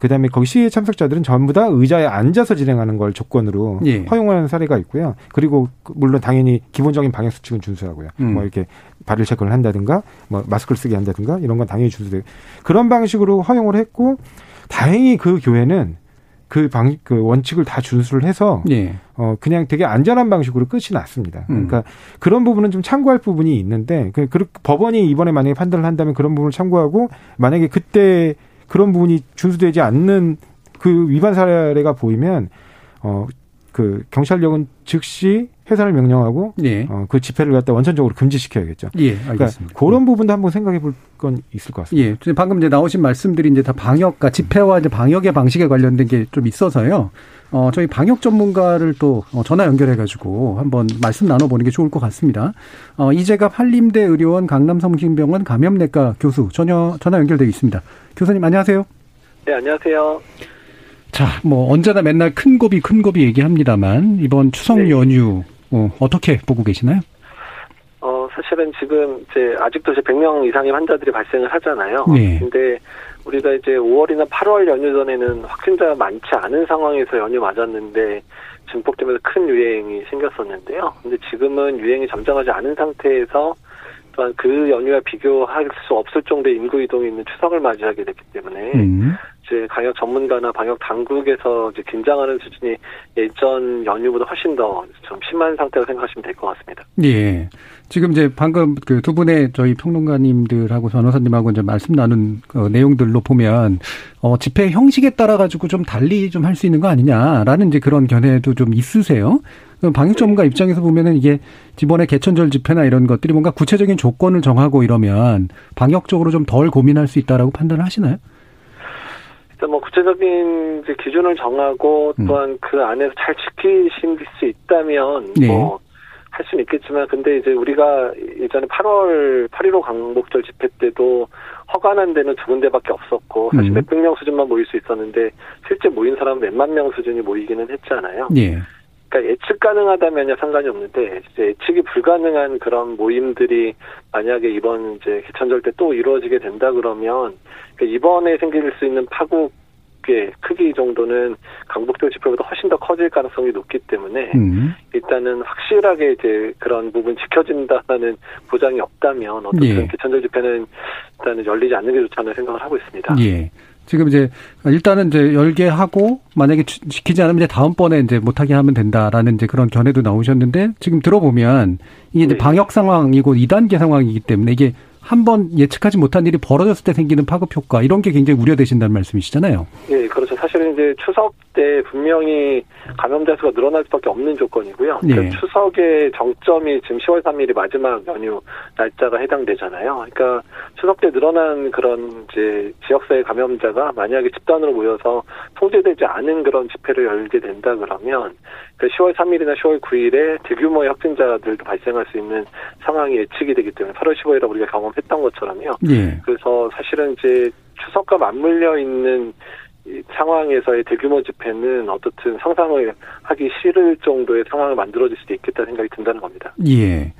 그다음에 거기 시위에 참석자들은 전부 다 의자에 앉아서 진행하는 걸 조건으로 예. 허용하는 사례가 있고요. 그리고 그 물론 당연히 기본적인 방역 수칙은 준수하고요. 음. 뭐 이렇게 발열 체크를 한다든가 뭐 마스크를 쓰게 한다든가 이런 건 당연히 준수되고 그런 방식으로 허용을 했고 다행히 그 교회는 그 방, 그 원칙을 다 준수를 해서 예. 어 그냥 되게 안전한 방식으로 끝이 났습니다. 음. 그러니까 그런 부분은 좀 참고할 부분이 있는데 그, 그 법원이 이번에 만약에 판단을 한다면 그런 부분을 참고하고 만약에 그때 그런 부분이 준수되지 않는 그 위반 사례가 보이면 어 그 경찰력은 즉시 해산을 명령하고 예. 어, 그 집회를 갖다 원천적으로 금지시켜야겠죠. 예, 그러니까 알겠습니다. 그런 부분도 한번 생각해 볼 건 있을 것 같습니다. 예. 방금 이제 나오신 말씀들이 이제 다 방역과 집회와 이제 방역의 방식에 관련된 게 좀 있어서요. 어, 저희 방역 전문가를 또 어, 전화 연결해가지고 한번 말씀 나눠보는 게 좋을 것 같습니다. 어, 이재갑 한림대 의료원 강남성심병원 감염내과 교수 전혀 전화 연결되어 있습니다. 교수님 안녕하세요. 네, 안녕하세요. 자, 뭐 언제나 맨날 큰 고비 큰 고비 얘기합니다만 이번 추석 네. 연휴 어, 어떻게 보고 계시나요? 어, 사실은 지금 이제 아직도 이제 100명 이상의 환자들이 발생을 하잖아요. 네. 근데 우리가 이제 5월이나 8월 연휴 전에는 확진자가 많지 않은 상황에서 연휴 맞았는데 증폭 때문에 큰 유행이 생겼었는데요. 근데 지금은 유행이 잠잠하지 않은 상태에서 또한 그 연휴와 비교할 수 없을 정도의 인구 이동이 있는 추석을 맞이하게 됐기 때문에 음. 이제 방역 전문가나 방역 당국에서 이제 긴장하는 수준이 예전 연휴보다 훨씬 더 좀 심한 상태로 생각하시면 될 것 같습니다. 예. 지금 이제 방금 그 두 분의 저희 평론가님들하고 변호사님하고 이제 말씀 나눈 그 내용들로 보면 어 집회 형식에 따라 가지고 좀 달리 좀 할 수 있는 거 아니냐라는 이제 그런 견해도 좀 있으세요. 방역 전문가 입장에서 보면은 이게 이번에 개천절 집회나 이런 것들이 뭔가 구체적인 조건을 정하고 이러면 방역적으로 좀 덜 고민할 수 있다라고 판단을 하시나요? 일단 뭐 구체적인 이제 기준을 정하고 음. 또한 그 안에서 잘 지키실 수 있다면 네. 뭐 할 수는 있겠지만 근데 이제 우리가 예전에 8월 8.15 광복절 집회 때도 허가난 데는 두 군데밖에 없었고 사실 음. 몇백 명 수준만 모일 수 있었는데 실제 모인 사람은 몇만 명 수준이 모이기는 했잖아요. 예. 그러니까 예측 가능하다면야 상관이 없는데 이제 예측이 불가능한 그런 모임들이 만약에 이번 이제 개천절 때 또 이루어지게 된다 그러면 그러니까 이번에 생길 수 있는 파국 의 크기 정도는 강북절 집회보다 훨씬 더 커질 가능성이 높기 때문에 음. 일단은 확실하게 이제 그런 부분 지켜진다는 보장이 없다면 어떻든 예. 개천절 집회는 일단은 열리지 않는 게 좋다는 생각을 하고 있습니다. 예. 지금 이제 일단은 이제 열게 하고 만약에 지- 지키지 않으면 이제 다음번에 이제 못하게 하면 된다라는 이제 그런 견해도 나오셨는데 지금 들어보면 이게 이제 네. 방역 상황이고 2단계 상황이기 때문에 이게 한 번 예측하지 못한 일이 벌어졌을 때 생기는 파급 효과 이런 게 굉장히 우려되신다는 말씀이시잖아요. 예, 그렇죠. 사실은 이제 추석 때 분명히 감염자 수가 늘어날 수밖에 없는 조건이고요. 그러니까 예. 추석의 정점이 지금 10월 3일이 마지막 연휴 날짜가 해당되잖아요. 그러니까 추석 때 늘어난 그런 이제 지역사회 감염자가 만약에 집단으로 모여서 통제되지 않은 그런 집회를 열게 된다 그러면 그 10월 3일이나 10월 9일에 대규모의 확진자들도 발생할 수 있는 상황이 예측이 되기 때문에 8월 15일에 우리가 경험했던 것처럼요. 예. 그래서 사실은 이제 추석과 맞물려 있는 이 상황에서의 대규모 집회는 어떻든 상상을 하기 싫을 정도의 상황을 만들어질 수도 있겠다는 생각이 든다는 겁니다. 예.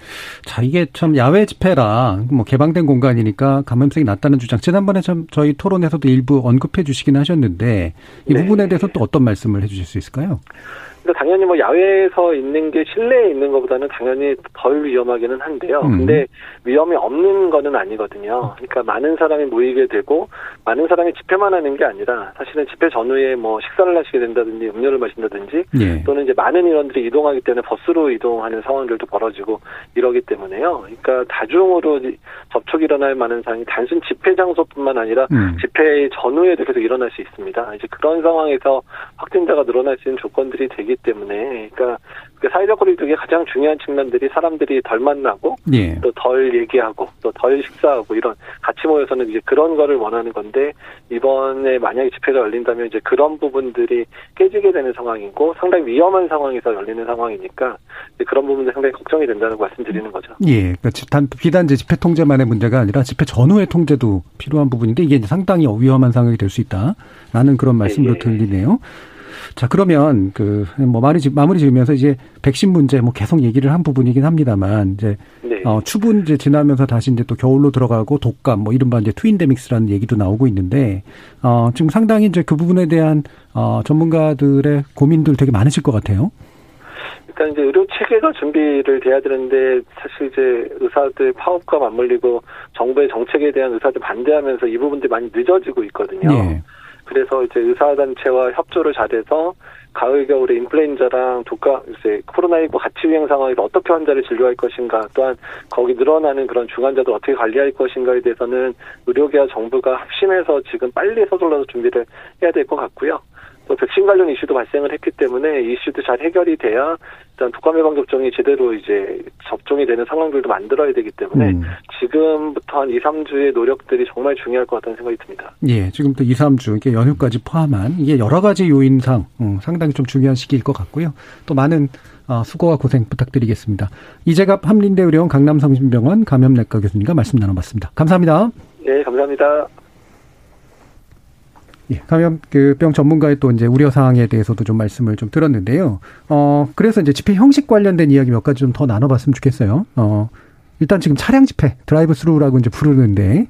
자, 이게 참 야외 집회라 뭐 개방된 공간이니까 감염성이 낮다는 주장 지난번에 참 저희 토론에서도 일부 언급해 주시긴 하셨는데 이 네. 부분에 대해서 또 어떤 말씀을 해 주실 수 있을까요? 근데 당연히 뭐 야외에서 있는 게 실내에 있는 것보다는 당연히 덜 위험하기는 한데요. 음. 근데 위험이 없는 거는 아니거든요. 그러니까 많은 사람이 모이게 되고 많은 사람이 집회만 하는 게 아니라 사실은 집회 전후에 뭐 식사를 하시게 된다든지 음료를 마신다든지 예. 또는 이제 많은 인원들이 이동하기 때문에 버스로 이동하는 상황들도 벌어지고 이러기 때문에요. 그러니까 다중으로 이- 접촉이 일어날 만한 상황이 단순 집회 장소뿐만 아니라 음. 집회 전후에도 계속 일어날 수 있습니다. 이제 그런 상황에서 확진자가 늘어날 수 있는 조건들이 되기 때문에, 그러니까 그 사회적 거리 두기의 가장 중요한 측면들이 사람들이 덜 만나고 예. 또덜 얘기하고 또 덜 식사하고 이런 같이 모여서는 이제 그런 거를 원하는 건데 이번에 만약에 집회가 열린다면 이제 그런 부분들이 깨지게 되는 상황이고 상당히 위험한 상황에서 열리는 상황이니까 이제 그런 부분들 상당히 걱정이 된다는 거 말씀드리는 거죠. 예. 그러니까 집- 단 비단 이제 집회 통제만의 문제가 아니라 집회 전후의 통제도 필요한 부분인데 이게 이제 상당히 위험한 상황이 될 수 있다라는 그런 말씀도 예. 들리네요. 자, 그러면 그 뭐 마무리 지- 마무리 지으면서 이제 백신 문제 뭐 계속 얘기를 한 부분이긴 합니다만 이제 네. 어 추분 이제 지나면서 다시 이제 또 겨울로 들어가고 독감 뭐 이른바 이제 트윈데믹스라는 얘기도 나오고 있는데 어 지금 상당히 이제 그 부분에 대한 어 전문가들의 고민들 되게 많으실 것 같아요. 일단 이제 의료 체계가 준비를 돼야 되는데 사실 이제 의사들 파업과 맞물리고 정부의 정책에 대한 의사들 반대하면서 이 부분들이 많이 늦어지고 있거든요. 예. 그래서 이제 의사단체와 협조를 잘해서 가을 겨울에 인플루엔자랑 독감 이제 코로나19 같이 유행 상황에서 어떻게 환자를 진료할 것인가 또한 거기 늘어나는 그런 중환자도 어떻게 관리할 것인가에 대해서는 의료계와 정부가 합심해서 지금 빨리 서둘러서 준비를 해야 될 것 같고요. 또 백신 관련 이슈도 발생을 했기 때문에 이 이슈도 잘 해결이 돼야 일단 독감 예방 접종이 제대로 이제 접종이 되는 상황들도 만들어야 되기 때문에 음. 지금부터 한 2, 3주의 노력들이 정말 중요할 것 같다는 생각이 듭니다. 예, 지금부터 2, 3주, 이게 연휴까지 포함한 이게 여러 가지 요인상 음, 상당히 좀 중요한 시기일 것 같고요. 또 많은 어, 수고와 고생 부탁드리겠습니다. 이재갑 한림대 의료원 강남성심병원 감염내과 교수님과 말씀 나눠봤습니다. 감사합니다. 네, 감사합니다. 예, 감염 그병 전문가의 또 이제 우려 사항에 대해서도 좀 말씀을 좀 들었는데요. 어, 그래서 이제 집회 형식 관련된 이야기 몇 가지 좀 더 나눠봤으면 좋겠어요. 어, 일단 지금 차량 집회, 드라이브 스루라고 이제 부르는데,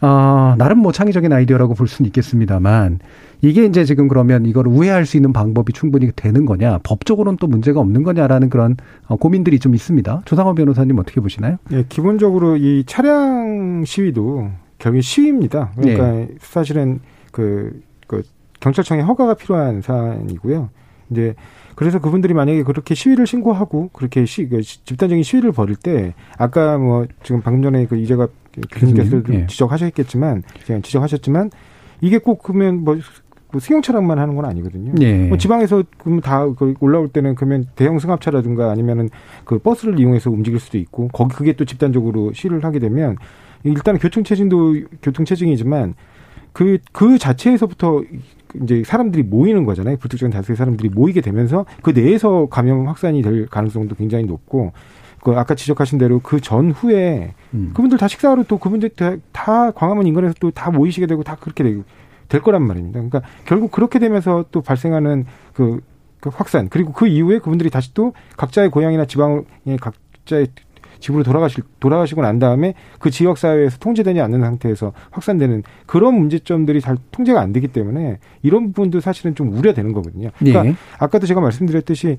어, 나름 뭐 창의적인 아이디어라고 볼 수는 있겠습니다만, 이게 이제 지금 그러면 이걸 우회할 수 있는 방법이 충분히 되는 거냐, 법적으로는 또 문제가 없는 거냐라는 그런 어, 고민들이 좀 있습니다. 조상호 변호사님 어떻게 보시나요? 예, 기본적으로 이 차량 시위도 결국 시위입니다. 그러니까 사실은 그 그 경찰청의 허가가 필요한 사안이고요. 이제 그래서 그분들이 만약에 그렇게 시위를 신고하고 그렇게 시, 그 집단적인 시위를 벌일 때 아까 뭐 지금 방금 전에 그 이재갑 교수님께서도 예. 지적하셨겠지만 제가 지적하셨지만 이게 꼭 그러면 뭐, 뭐 승용차량만 하는 건 아니거든요. 예. 뭐 지방에서 그러면 다그 올라올 때는 그러면 대형 승합차라든가 아니면은 그 버스를 이용해서 움직일 수도 있고 거기 그게 또 집단적으로 시위를 하게 되면 일단은 교통 체증도 교통 체증이지만 그, 그 자체에서부터 이제 사람들이 모이는 거잖아요. 불특정 다수의 사람들이 모이게 되면서 그 내에서 감염 확산이 될 가능성도 굉장히 높고 그 아까 지적하신 대로 그 전후에 음. 그분들 다 식사하러 또 그분들 다, 다 광화문 인근에서 또 다 모이시게 되고 다 그렇게 되고 될 거란 말입니다. 그러니까 결국 그렇게 되면서 또 발생하는 그, 그 확산 그리고 그 이후에 그분들이 다시 또 각자의 고향이나 지방에 각자의 집으로 돌아가실 돌아가시고 난 다음에 그 지역 사회에서 통제되지 않는 상태에서 확산되는 그런 문제점들이 잘 통제가 안 되기 때문에 이런 부분도 사실은 좀 우려되는 거거든요. 그러니까 예. 아까도 제가 말씀드렸듯이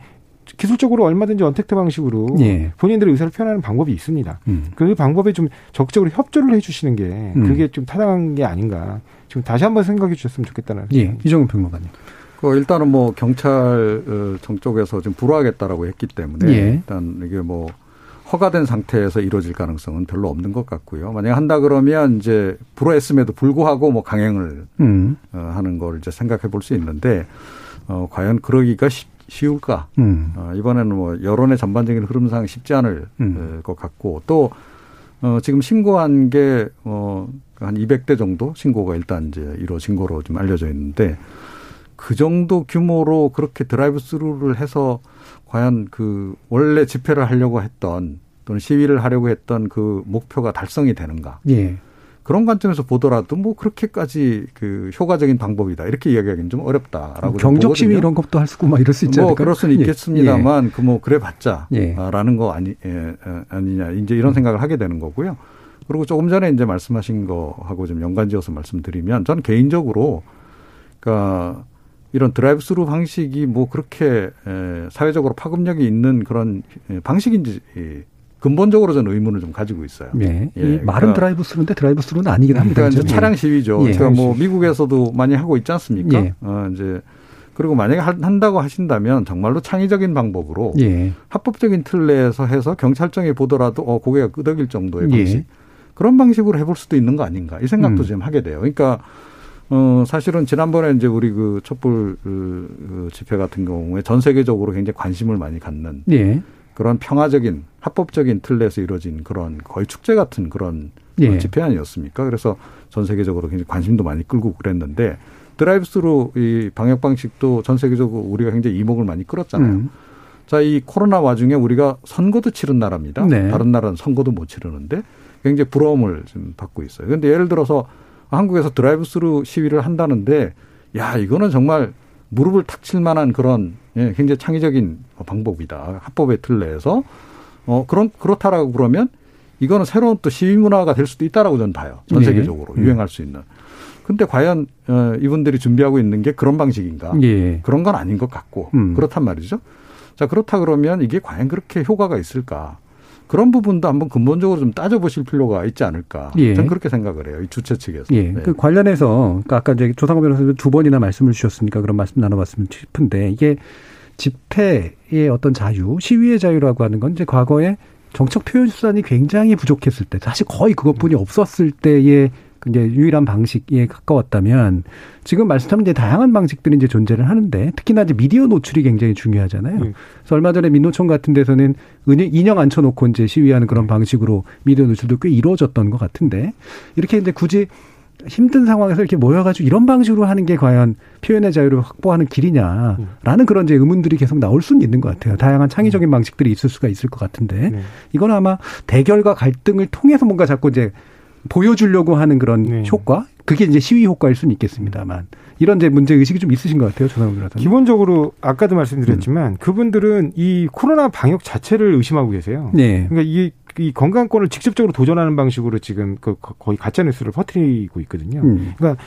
기술적으로 얼마든지 언택트 방식으로 예. 본인들의 의사를 표현하는 방법이 있습니다. 음. 그 방법에 좀 적극적으로 협조를 해주시는 게 음. 그게 좀 타당한 게 아닌가. 지금 다시 한번 생각해 주셨으면 좋겠다는. 예. 이정훈 평론가님. 그 일단은 뭐 경찰청 쪽에서 좀 불허하겠다라고 했기 때문에 예. 일단 이게 뭐 허가된 상태에서 이루어질 가능성은 별로 없는 것 같고요. 만약 한다 그러면 이제 불허했음에도 불구하고 뭐 강행을 음. 어, 하는 걸 이제 생각해 볼 수 있는데 어, 과연 그러기가 쉬, 쉬울까? 음. 어, 이번에는 뭐 여론의 전반적인 흐름상 쉽지 않을 음. 어, 것 같고 또 어, 지금 신고한 게 어, 한 200대 정도 신고가 일단 이제 이루어진 거로 좀 알려져 있는데 그 정도 규모로 그렇게 드라이브 스루를 해서 과연 그 원래 집회를 하려고 했던 또는 시위를 하려고 했던 그 목표가 달성이 되는가? 예. 그런 관점에서 보더라도 뭐 그렇게까지 그 효과적인 방법이다 이렇게 이야기하기는 좀 어렵다라고 경적 시위. 이런 것도 할 수고 막 이럴 수 있지 뭐 않을까요? 그럴 수는 예. 있겠습니다만 그뭐 그래봤자 예. 라는 거 아니 예, 예, 아니냐 이제 이런 생각을 하게 되는 거고요. 그리고 조금 전에 이제 말씀하신 거하고 좀 연관지어서 말씀드리면 저는 개인적으로 그러니까 이런 드라이브 스루 방식이 뭐 그렇게 에, 사회적으로 파급력이 있는 그런 예, 방식인지 예, 근본적으로 저는 의문을 좀 가지고 있어요. 예. 예, 이 말은 그러니까- 드라이브 스루인데 드라이브 스루는 아니긴 합니다. 그러니까 이제 그죠? 차량 예. 시위죠. 예. 그러니까 뭐 미국에서도 많이 하고 있지 않습니까? 예. 어, 이제 그리고 만약에 한- 한다고 하신다면 정말로 창의적인 방법으로 예. 합법적인 틀 내에서 해서 경찰청에 보더라도 어 고개가 끄덕일 정도의 예. 방식 그런 방식으로 해볼 수도 있는 거 아닌가 이 생각도 음. 좀 하게 돼요. 그러니까 어 사실은 지난번에 이제 우리 그 촛불 그, 그 집회 같은 경우에 전 세계적으로 굉장히 관심을 많이 갖는 예. 그런 평화적인 합법적인 틀 내에서 이루어진 그런 거의 축제 같은 그런 예. 집회 아니었습니까? 그래서 전 세계적으로 굉장히 관심도 많이 끌고 그랬는데 드라이브스루 이 방역 방식도 전 세계적으로 우리가 굉장히 이목을 많이 끌었잖아요. 음. 자, 이 코로나 와중에 우리가 선거도 치른 나라입니다. 네. 다른 나라는 선거도 못 치르는데 굉장히 부러움을 좀 받고 있어요. 그런데 예를 들어서 한국에서 드라이브스루 시위를 한다는데 야, 이거는 정말 무릎을 탁 칠 만한 그런 예, 굉장히 창의적인 방법이다. 합법의 틀 내에서 어 그런 그렇다라고 그러면 이거는 새로운 또 시위 문화가 될 수도 있다라고 저는 봐요. 전 네. 세계적으로 음. 유행할 수 있는. 근데 과연 어 이분들이 준비하고 있는 게 그런 방식인가? 예. 그런 건 아닌 것 같고 음. 그렇단 말이죠. 자 그렇다 그러면 이게 과연 그렇게 효과가 있을까? 그런 부분도 한번 근본적으로 좀 따져보실 필요가 있지 않을까? 예. 저는 그렇게 생각을 해요. 이 주최 측에서. 예. 네. 그 관련해서 그러니까 아까 이제 조상호 변호사님 두 번이나 말씀을 주셨으니까 그런 말씀 나눠봤으면 싶은데 이게 집회의 어떤 자유, 시위의 자유라고 하는 건 이제 과거에 정책 표현 수단이 굉장히 부족했을 때, 사실 거의 그것뿐이 없었을 때의 그 이제 유일한 방식에 가까웠다면 지금 말씀처럼 이제 다양한 방식들이 이제 존재를 하는데 특히나 이제 미디어 노출이 굉장히 중요하잖아요. 음. 그래서 얼마 전에 민노총 같은 데서는 은행, 인형 앉혀놓고 이제 시위하는 그런 방식으로 미디어 노출도 꽤 이루어졌던 것 같은데 이렇게 이제 굳이 힘든 상황에서 이렇게 모여가지고 이런 방식으로 하는 게 과연 표현의 자유를 확보하는 길이냐라는 그런 이제 의문들이 계속 나올 수는 있는 것 같아요. 다양한 창의적인 방식들이 있을 수가 있을 것 같은데 네. 이건 아마 대결과 갈등을 통해서 뭔가 자꾸 이제 보여주려고 하는 그런 네. 효과 그게 이제 시위 효과일 수는 있겠습니다만 이런 이제 문제 의식이 좀 있으신 것 같아요, 변호사님. 기본적으로 아까도 음. 말씀드렸지만 그분들은 이 코로나 방역 자체를 의심하고 계세요. 네. 그러니까 이, 이 건강권을 직접적으로 도전하는 방식으로 지금 그 거- 거의 가짜 뉴스를 퍼뜨리고 있거든요. 음. 그러니까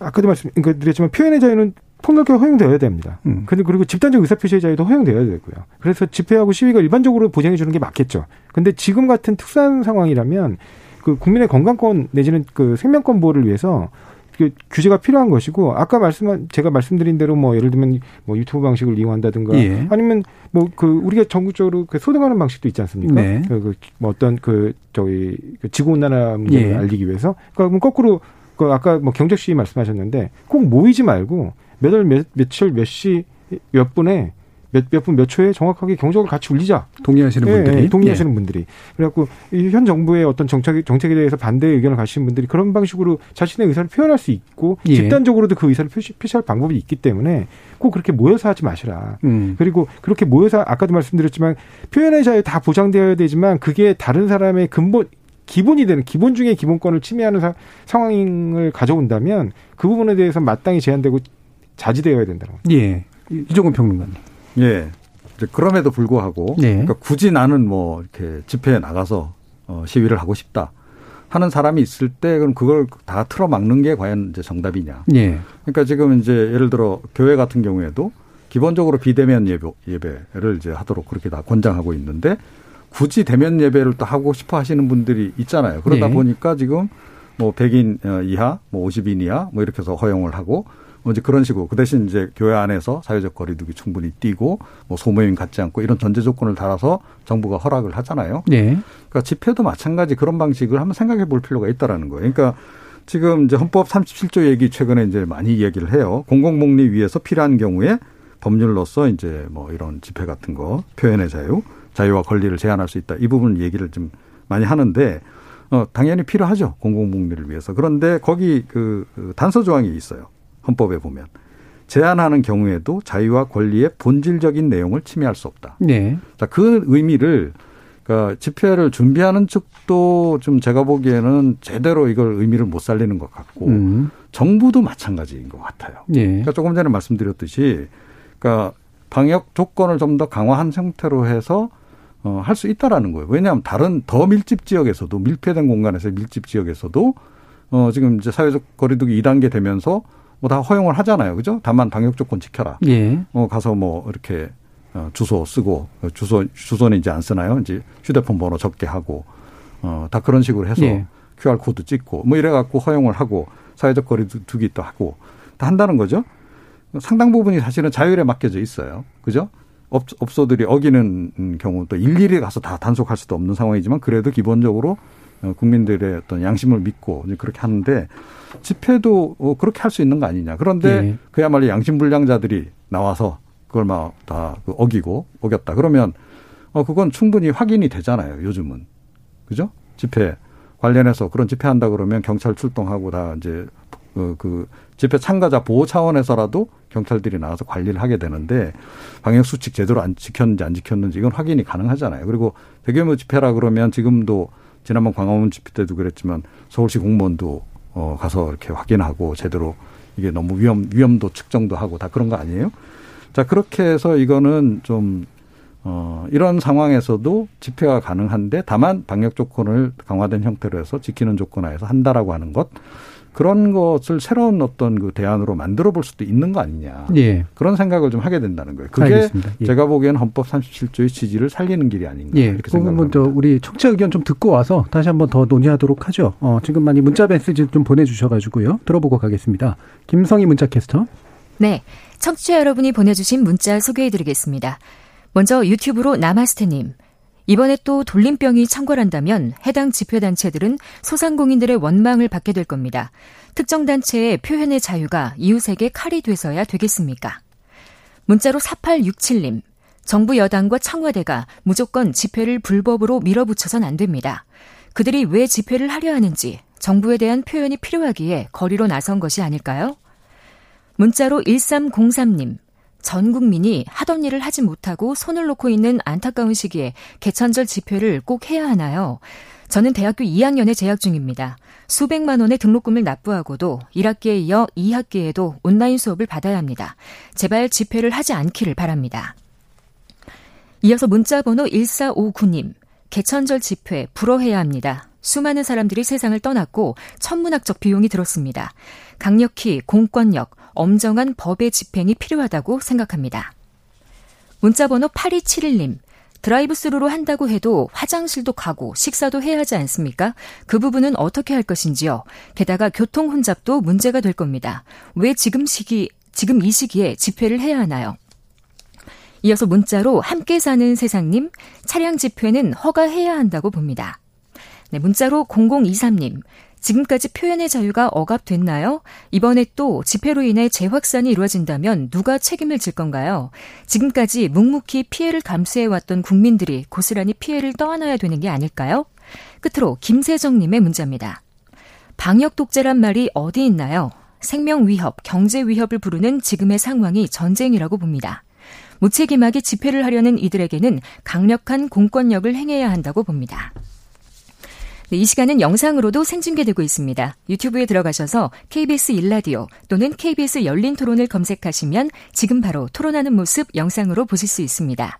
아까도 말씀 그러니까 드렸지만 표현의 자유는 폭넓게 허용되어야 됩니다. 음. 그리고 집단적 의사표시의 자유도 허용되어야 되고요. 그래서 집회하고 시위가 일반적으로 보장해 주는 게 맞겠죠. 근데 지금 같은 특수한 상황이라면 그 국민의 건강권 내지는 그 생명권 보호를 위해서 그 규제가 필요한 것이고 아까 말씀한 제가 말씀드린 대로 뭐 예를 들면 뭐 유튜브 방식을 이용한다든가 예. 아니면 뭐 그 우리가 전국적으로 그 소등하는 방식도 있지 않습니까? 네. 그, 그, 뭐 어떤 그 저희 그 지구 온난화 문제를 예. 알리기 위해서 그러니까 뭐 거꾸로 그 아까 뭐 경적 씨 말씀하셨는데 꼭 모이지 말고 몇 월 몇, 며칠 몇 시 몇 분에 몇몇분몇 초에 정확하게 경적을 같이 울리자. 동의하시는 예, 분들이 예, 동의하시는 분들이. 그래갖고 이현 정부의 어떤 정책 정책에 대해서 반대 의견을 가지신 분들이 그런 방식으로 자신의 의사를 표현할 수 있고 예. 집단적으로도 그 의사를 표시, 표시할 방법이 있기 때문에 꼭 그렇게 모여서 하지 마시라. 음. 그리고 그렇게 모여서 아까도 말씀드렸지만 표현의 자유 다 보장되어야 되지만 그게 다른 사람의 근본 기본이 되는 기본 중의 기본권을 침해하는 사, 상황을 가져온다면 그 부분에 대해서 마땅히 제한되고 자지되어야 된다는 거죠. 예. 이종훈 평론가님. 예. 이제 그럼에도 불구하고 네. 그러니까 굳이 나는 뭐 이렇게 집회에 나가서 어, 시위를 하고 싶다 하는 사람이 있을 때 그럼 그걸 다 틀어막는 게 과연 이제 정답이냐? 예. 그러니까 지금 이제 예를 들어 교회 같은 경우에도 기본적으로 비대면 예배, 예배를 이제 하도록 그렇게 다 권장하고 있는데 굳이 대면 예배를 또 하고 싶어 하시는 분들이 있잖아요. 그러다 네. 보니까 지금 뭐 100인 어, 이하, 뭐 50인 이하 뭐 이렇게 해서 허용을 하고 뭐 이제 그런 식으로 그 대신 이제 교회 안에서 사회적 거리두기 충분히 띄고 뭐 소모임 갖지 않고 이런 전제 조건을 달아서 정부가 허락을 하잖아요. 네. 그러니까 집회도 마찬가지 그런 방식을 한번 생각해 볼 필요가 있다라는 거예요. 그러니까 지금 이제 헌법 37조 얘기 최근에 이제 많이 이야기를 해요. 공공복리 위해서 필요한 경우에 법률로서 이제 뭐 이런 집회 같은 거 표현의 자유, 자유와 권리를 제한할 수 있다. 이 부분 얘기를 좀 많이 하는데 어 당연히 필요하죠. 공공복리를 위해서. 그런데 거기 그, 그 단서 조항이 있어요. 헌법에 보면 제한하는 경우에도 자유와 권리의 본질적인 내용을 침해할 수 없다. 네. 자, 그 의미를 그러니까 집회를 준비하는 측도 좀 제가 보기에는 제대로 이걸 의미를 못 살리는 것 같고 음. 정부도 마찬가지인 것 같아요. 예. 그러니까 조금 전에 말씀드렸듯이 그러니까 방역 조건을 좀 더 강화한 형태로 해서 어, 할 수 있다라는 거예요. 왜냐하면 다른 더 밀집 지역에서도 밀폐된 공간에서 밀집 지역에서도 어, 지금 이제 사회적 거리두기 2단계 되면서 뭐 다 허용을 하잖아요. 그죠? 다만 방역 조건 지켜라. 예. 어, 가서 뭐 이렇게 어, 주소 쓰고 어, 주소 주소는 이제 안 쓰나요? 이제 휴대폰 번호 적게 하고 어, 다 그런 식으로 해서 예. QR 코드 찍고 뭐 이래 갖고 허용을 하고 사회적 거리 두기도 하고 다 한다는 거죠. 상당 부분이 사실은 자율에 맡겨져 있어요. 그죠? 업, 업소들이 어기는 경우도 일일이 가서 다 단속할 수도 없는 상황이지만 그래도 기본적으로 어, 국민들의 어떤 양심을 믿고 이제 그렇게 하는데 집회도 어, 그렇게 할 수 있는 거 아니냐. 그런데 예. 그야말로 양심불량자들이 나와서 그걸 막다 그 어기고 어겼다. 그러면 어 그건 충분히 확인이 되잖아요. 요즘은 그죠? 집회 관련해서 그런 집회 한다 그러면 경찰 출동하고 다 이제 그, 그 집회 참가자 보호 차원에서라도 경찰들이 나와서 관리를 하게 되는데 방역 수칙 제대로 안 지켰는지 안 지켰는지 이건 확인이 가능하잖아요. 그리고 대규모 집회라 그러면 지금도 지난번 광화문 집회 때도 그랬지만 서울시 공무원도 어 가서 이렇게 확인하고 제대로 이게 너무 위험 위험도 측정도 하고 다 그런 거 아니에요? 자 그렇게 해서 이거는 좀 어, 이런 상황에서도 집회가 가능한데 다만 방역 조건을 강화된 형태로 해서 지키는 조건 하에서 한다라고 하는 것 그런 것을 새로운 어떤 그 대안으로 만들어 볼 수도 있는 거 아니냐. 예. 그런 생각을 좀 하게 된다는 거예요. 그게. 예. 제가 보기에는 헌법 37조의 취지를 살리는 길이 아닌가 예. 이렇게 그 생각합니다. 또 우리 청취자 의견 좀 듣고 와서 다시 한번 더 논의하도록 하죠. 어, 지금 많이 문자 메시지 좀 보내주셔가지고요. 들어보고 가겠습니다. 김성희 문자 캐스터. 네. 청취자 여러분이 보내주신 문자 소개해드리겠습니다. 먼저 유튜브로 나마스테님. 이번에 또 돌림병이 창궐한다면 해당 집회단체들은 소상공인들의 원망을 받게 될 겁니다. 특정 단체의 표현의 자유가 이웃에게 칼이 돼서야 되겠습니까? 문자로 4867님. 정부 여당과 청와대가 무조건 집회를 불법으로 밀어붙여선 안 됩니다. 그들이 왜 집회를 하려 하는지 정부에 대한 표현이 필요하기에 거리로 나선 것이 아닐까요? 문자로 1303님. 전 국민이 하던 일을 하지 못하고 손을 놓고 있는 안타까운 시기에 개천절 집회를 꼭 해야 하나요? 저는 대학교 2학년에 재학 중입니다. 수백만 원의 등록금을 납부하고도 1학기에 이어 2학기에도 온라인 수업을 받아야 합니다. 제발 집회를 하지 않기를 바랍니다. 이어서 문자 번호 1459님. 개천절 집회 불어해야 합니다. 수많은 사람들이 세상을 떠났고 천문학적 비용이 들었습니다. 강력히 공권력, 엄정한 법의 집행이 필요하다고 생각합니다. 문자번호 8271님. 드라이브 스루로 한다고 해도 화장실도 가고 식사도 해야 하지 않습니까? 그 부분은 어떻게 할 것인지요. 게다가 교통 혼잡도 문제가 될 겁니다. 왜 지금 시기 지금 이 시기에 집회를 해야 하나요? 이어서 문자로 함께 사는 세상님 차량 집회는 허가해야 한다고 봅니다. 네, 문자로 0023님 지금까지 표현의 자유가 억압됐나요? 이번에 또 집회로 인해 재확산이 이루어진다면 누가 책임을 질 건가요? 지금까지 묵묵히 피해를 감수해왔던 국민들이 고스란히 피해를 떠안아야 되는 게 아닐까요? 끝으로 김세정님의 문자입니다. 방역 독재란 말이 어디 있나요? 생명 위협, 경제 위협을 부르는 지금의 상황이 전쟁이라고 봅니다. 무책임하게 집회를 하려는 이들에게는 강력한 공권력을 행해야 한다고 봅니다. 네, 이 시간은 영상으로도 생중계되고 있습니다. 유튜브에 들어가셔서 KBS 일라디오 또는 KBS 열린 토론을 검색하시면 지금 바로 토론하는 모습 영상으로 보실 수 있습니다.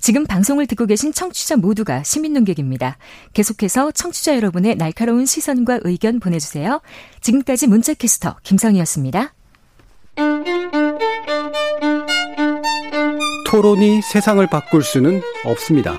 지금 방송을 듣고 계신 청취자 모두가 시민 농객입니다. 계속해서 청취자 여러분의 날카로운 시선과 의견 보내주세요. 지금까지 문자캐스터 김성희였습니다. 토론이 세상을 바꿀 수는 없습니다.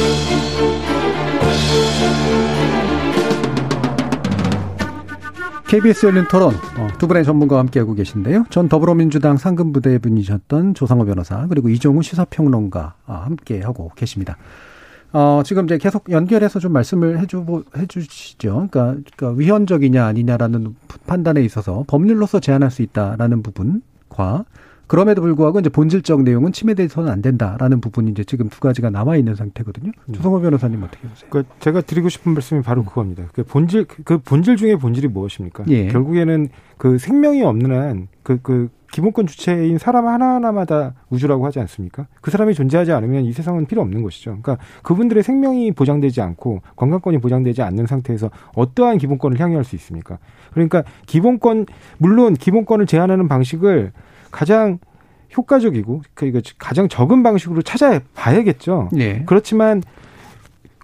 KBS 열린 토론 어, 두 분의 전문가와 함께하고 계신데요. 전 더불어민주당 상근부대 분이셨던 조상호 변호사 그리고 이종우 시사평론가 아, 함께하고 계십니다. 어, 지금 이제 계속 연결해서 좀 말씀을 해주, 해주시죠. 그러니까, 그러니까 위헌적이냐 아니냐라는 판단에 있어서 법률로서 제한할 수 있다라는 부분과 그럼에도 불구하고 이제 본질적 내용은 침해돼서는 안 된다라는 부분이 이제 지금 두 가지가 남아 있는 상태거든요. 음. 조성호 변호사님 어떻게 보세요? 그러니까 제가 드리고 싶은 말씀이 바로 그겁니다. 그 본질 그 본질 중에 본질이 무엇입니까? 예. 결국에는 그 생명이 없는 한 그 그 기본권 주체인 사람 하나하나마다 우주라고 하지 않습니까? 그 사람이 존재하지 않으면 이 세상은 필요 없는 것이죠. 그러니까 그분들의 생명이 보장되지 않고 건강권이 보장되지 않는 상태에서 어떠한 기본권을 향유할 수 있습니까? 그러니까 기본권 물론 기본권을 제한하는 방식을 가장 효과적이고 그러니까 가장 적은 방식으로 찾아봐야겠죠. 네. 그렇지만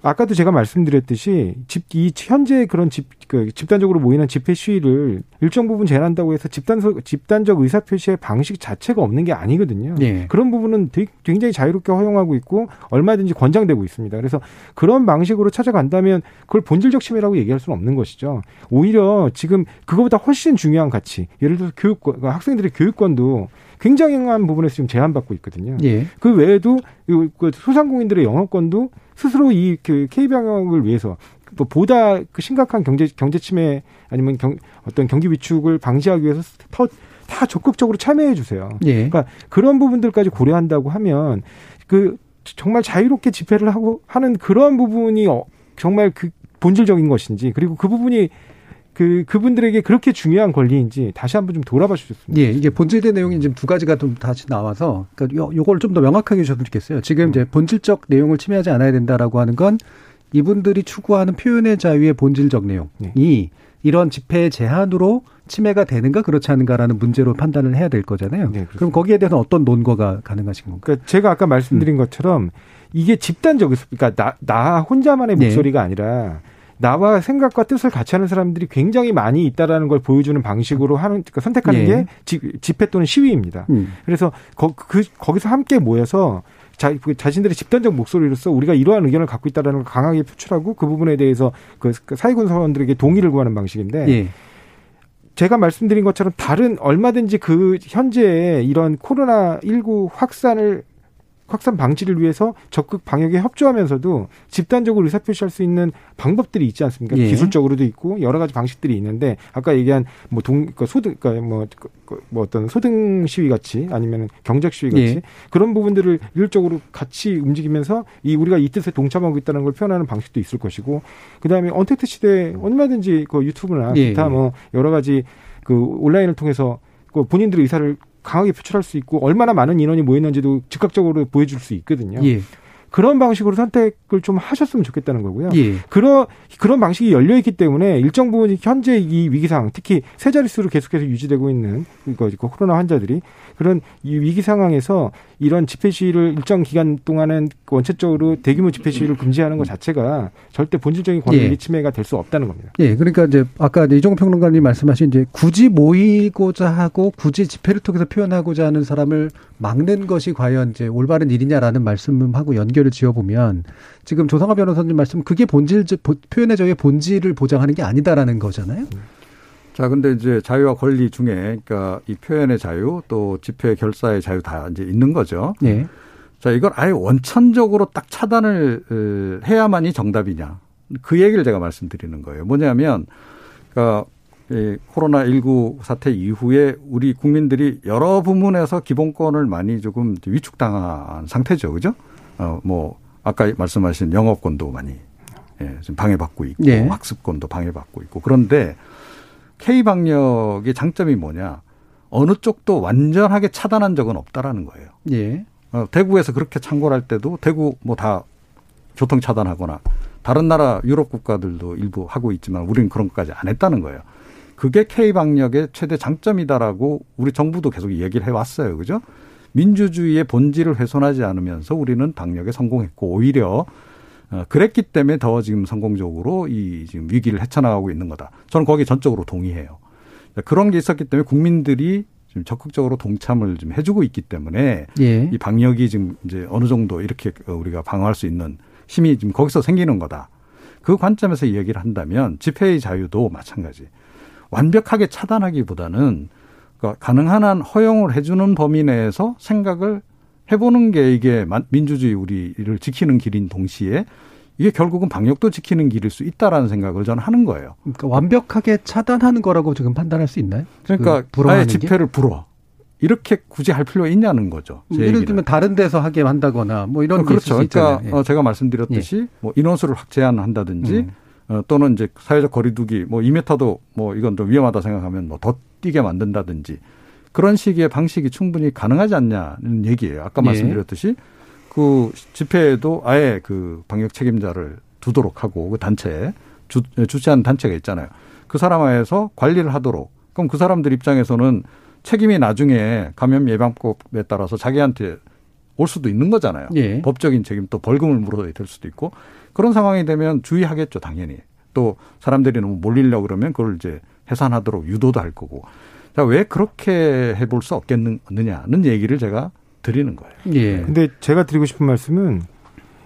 아까도 제가 말씀드렸듯이 집, 이 현재 그런 집, 그 집단적으로 모이는 집회 시위를 일정 부분 제한한다고 해서 집단, 집단적 의사표시의 방식 자체가 없는 게 아니거든요. 네. 그런 부분은 되게 굉장히 자유롭게 허용하고 있고 얼마든지 권장되고 있습니다. 그래서 그런 방식으로 찾아간다면 그걸 본질적 침해라고 얘기할 수는 없는 것이죠. 오히려 지금 그거보다 훨씬 중요한 가치, 예를 들어서 교육권, 그러니까 학생들의 교육권도 굉장한 부분에서 지금 제한받고 있거든요. 예. 그 외에도 그 소상공인들의 영업권도 스스로 이 그 K방역을 위해서 뭐 보다 그 심각한 경제 경제 침해 아니면 경, 어떤 경기 위축을 방지하기 위해서 더 다 적극적으로 참여해 주세요. 예. 그러니까 그런 부분들까지 고려한다고 하면 그 정말 자유롭게 집회를 하고 하는 그런 부분이 어, 정말 그 본질적인 것인지 그리고 그 부분이 그 그분들에게 그렇게 중요한 권리인지 다시 한번 좀 돌아봐 주셨습니다. 예, 이게 본질의 내용이 지금 두 가지가 좀 다시 나와서 그러니까 요, 요걸 좀 더 명확하게 해주셔도 좋겠어요. 지금 이제 본질적 내용을 침해하지 않아야 된다라고 하는 건 이분들이 추구하는 표현의 자유의 본질적 내용이 네. 이런 집회 제한으로 침해가 되는가 그렇지 않은가라는 문제로 판단을 해야 될 거잖아요. 네, 그럼 거기에 대해서 어떤 논거가 가능하신 건가요? 그러니까 제가 아까 말씀드린 음. 것처럼 이게 집단적, 그러니까 나, 나 혼자만의 네. 목소리가 네. 아니라 나와 생각과 뜻을 같이 하는 사람들이 굉장히 많이 있다라는 걸 보여주는 방식으로 하는 그러니까 선택하는 예. 게 집회 또는 시위입니다. 음. 그래서 거, 그, 거기서 함께 모여서 자, 그 자신들의 집단적 목소리로서 우리가 이러한 의견을 갖고 있다라는 걸 강하게 표출하고 그 부분에 대해서 그, 그 사회군 사원들에게 동의를 구하는 방식인데 예. 제가 말씀드린 것처럼 다른 얼마든지 그 현재 이런 코로나 19 확산을 확산 방지를 위해서 적극 방역에 협조하면서도 집단적으로 의사표시할 수 있는 방법들이 있지 않습니까? 예. 기술적으로도 있고 여러 가지 방식들이 있는데 아까 얘기한 뭐 동, 그러니까 소등, 그러니까 뭐, 그, 그, 뭐 어떤 소등 시위 같이 아니면 경적 시위 같이 예. 그런 부분들을 일적으로 같이 움직이면서 이 우리가 이 뜻에 동참하고 있다는 걸 표현하는 방식도 있을 것이고 그 다음에 언택트 시대 얼마든지 그 유튜브나 예. 기타 뭐 여러 가지 그 온라인을 통해서 그 본인들의 의사를 강하게 표출할 수 있고 얼마나 많은 인원이 모였는지도 즉각적으로 보여줄 수 있거든요. 예. 그런 방식으로 선택을 좀 하셨으면 좋겠다는 거고요. 예. 그런 그런 방식이 열려 있기 때문에 일정 부분 현재 이 위기 상황, 특히 세 자릿수로 계속해서 유지되고 있는 이거 코로나 환자들이 그런 이 위기 상황에서 이런 집회 시위를 일정 기간 동안은 원칙적으로 대규모 집회 시위를 금지하는 것 자체가 절대 본질적인 권리 예. 침해가 될 수 없다는 겁니다. 예, 그러니까 이제 아까 이제 이종호 평론가님 말씀하신 이제 굳이 모이고자 하고 굳이 집회를 통해서 표현하고자 하는 사람을 막는 것이 과연 이제 올바른 일이냐라는 말씀하고 연결 을 지어보면 지금 조성아 변호사님 말씀 그게 본질 표현의 자유의 본질을 보장하는 게 아니다라는 거잖아요. 자, 근데 이제 자유와 권리 중에 그러니까 이 표현의 자유 또 집회 결사의 자유 다 이제 있는 거죠. 예. 자, 이걸 아예 원천적으로 딱 차단을 어, 해야만이 정답이냐. 그 얘기를 제가 말씀드리는 거예요. 뭐냐면, 그러니까 이 코로나 19 사태 이후에 우리 국민들이 여러 부문에서 기본권을 많이 조금 위축당한 상태죠. 그죠? 어, 뭐, 아까 말씀하신 영업권도 많이 예, 지금 방해받고 있고, 예. 학습권도 방해받고 있고. 그런데 K방역의 장점이 뭐냐. 어느 쪽도 완전하게 차단한 적은 없다라는 거예요. 예. 어, 대구에서 그렇게 창궐할 때도 대구 뭐 다 교통 차단하거나 다른 나라 유럽 국가들도 일부 하고 있지만 우리는 그런 것까지 안 했다는 거예요. 그게 K 방역의 최대 장점이다라고 우리 정부도 계속 얘기를 해 왔어요. 그죠? 민주주의의 본질을 훼손하지 않으면서 우리는 방역에 성공했고 오히려 어, 그랬기 때문에 더 지금 성공적으로 이 지금 위기를 헤쳐나가고 있는 거다. 저는 거기에 전적으로 동의해요. 그런 게 있었기 때문에 국민들이 지금 적극적으로 동참을 좀 해주고 있기 때문에 예. 이 방역이 지금 이제 어느 정도 이렇게 우리가 방어할 수 있는 힘이 지금 거기서 생기는 거다. 그 관점에서 이야기를 한다면 집회의 자유도 마찬가지. 완벽하게 차단하기보다는 그러니까 가능한 한 허용을 해주는 범위 내에서 생각을 해보는 게 이게 민주주의 우리를 지키는 길인 동시에 이게 결국은 방역도 지키는 길일 수 있다라는 생각을 저는 하는 거예요. 그러니까 완벽하게 차단하는 거라고 지금 판단할 수 있나요? 그러니까 그 아예 집회를 불어. 이렇게 굳이 할 필요가 있냐는 거죠. 음, 예를 들면 다른 데서 하게 한다거나 뭐 이런 어, 그렇죠. 그러니까 예. 어, 제가 말씀드렸듯이 예. 뭐 인원수를 확 제한한다든지 음. 어, 또는 이제 사회적 거리두기 뭐 2m도 뭐 이건 좀 위험하다 생각하면 뭐 더 뛰게 만든다든지 그런 식의 방식이 충분히 가능하지 않냐는 얘기예요. 아까 예. 말씀드렸듯이 그 집회에도 아예 그 방역 책임자를 두도록 하고 그 단체에 주, 주최하는 단체가 있잖아요. 그 사람 하에서 관리를 하도록. 그럼 그 사람들 입장에서는 책임이 나중에 감염 예방법에 따라서 자기한테 올 수도 있는 거잖아요. 예. 법적인 책임 또 벌금을 물어야 될 수도 있고 그런 상황이 되면 주의하겠죠, 당연히. 또 사람들이 너무 몰리려 그러면 그걸 이제 해산하도록 유도도 할 거고. 자, 왜 그렇게 해볼 수 없겠느냐는 얘기를 제가 드리는 거예요. 예. 근데 제가 드리고 싶은 말씀은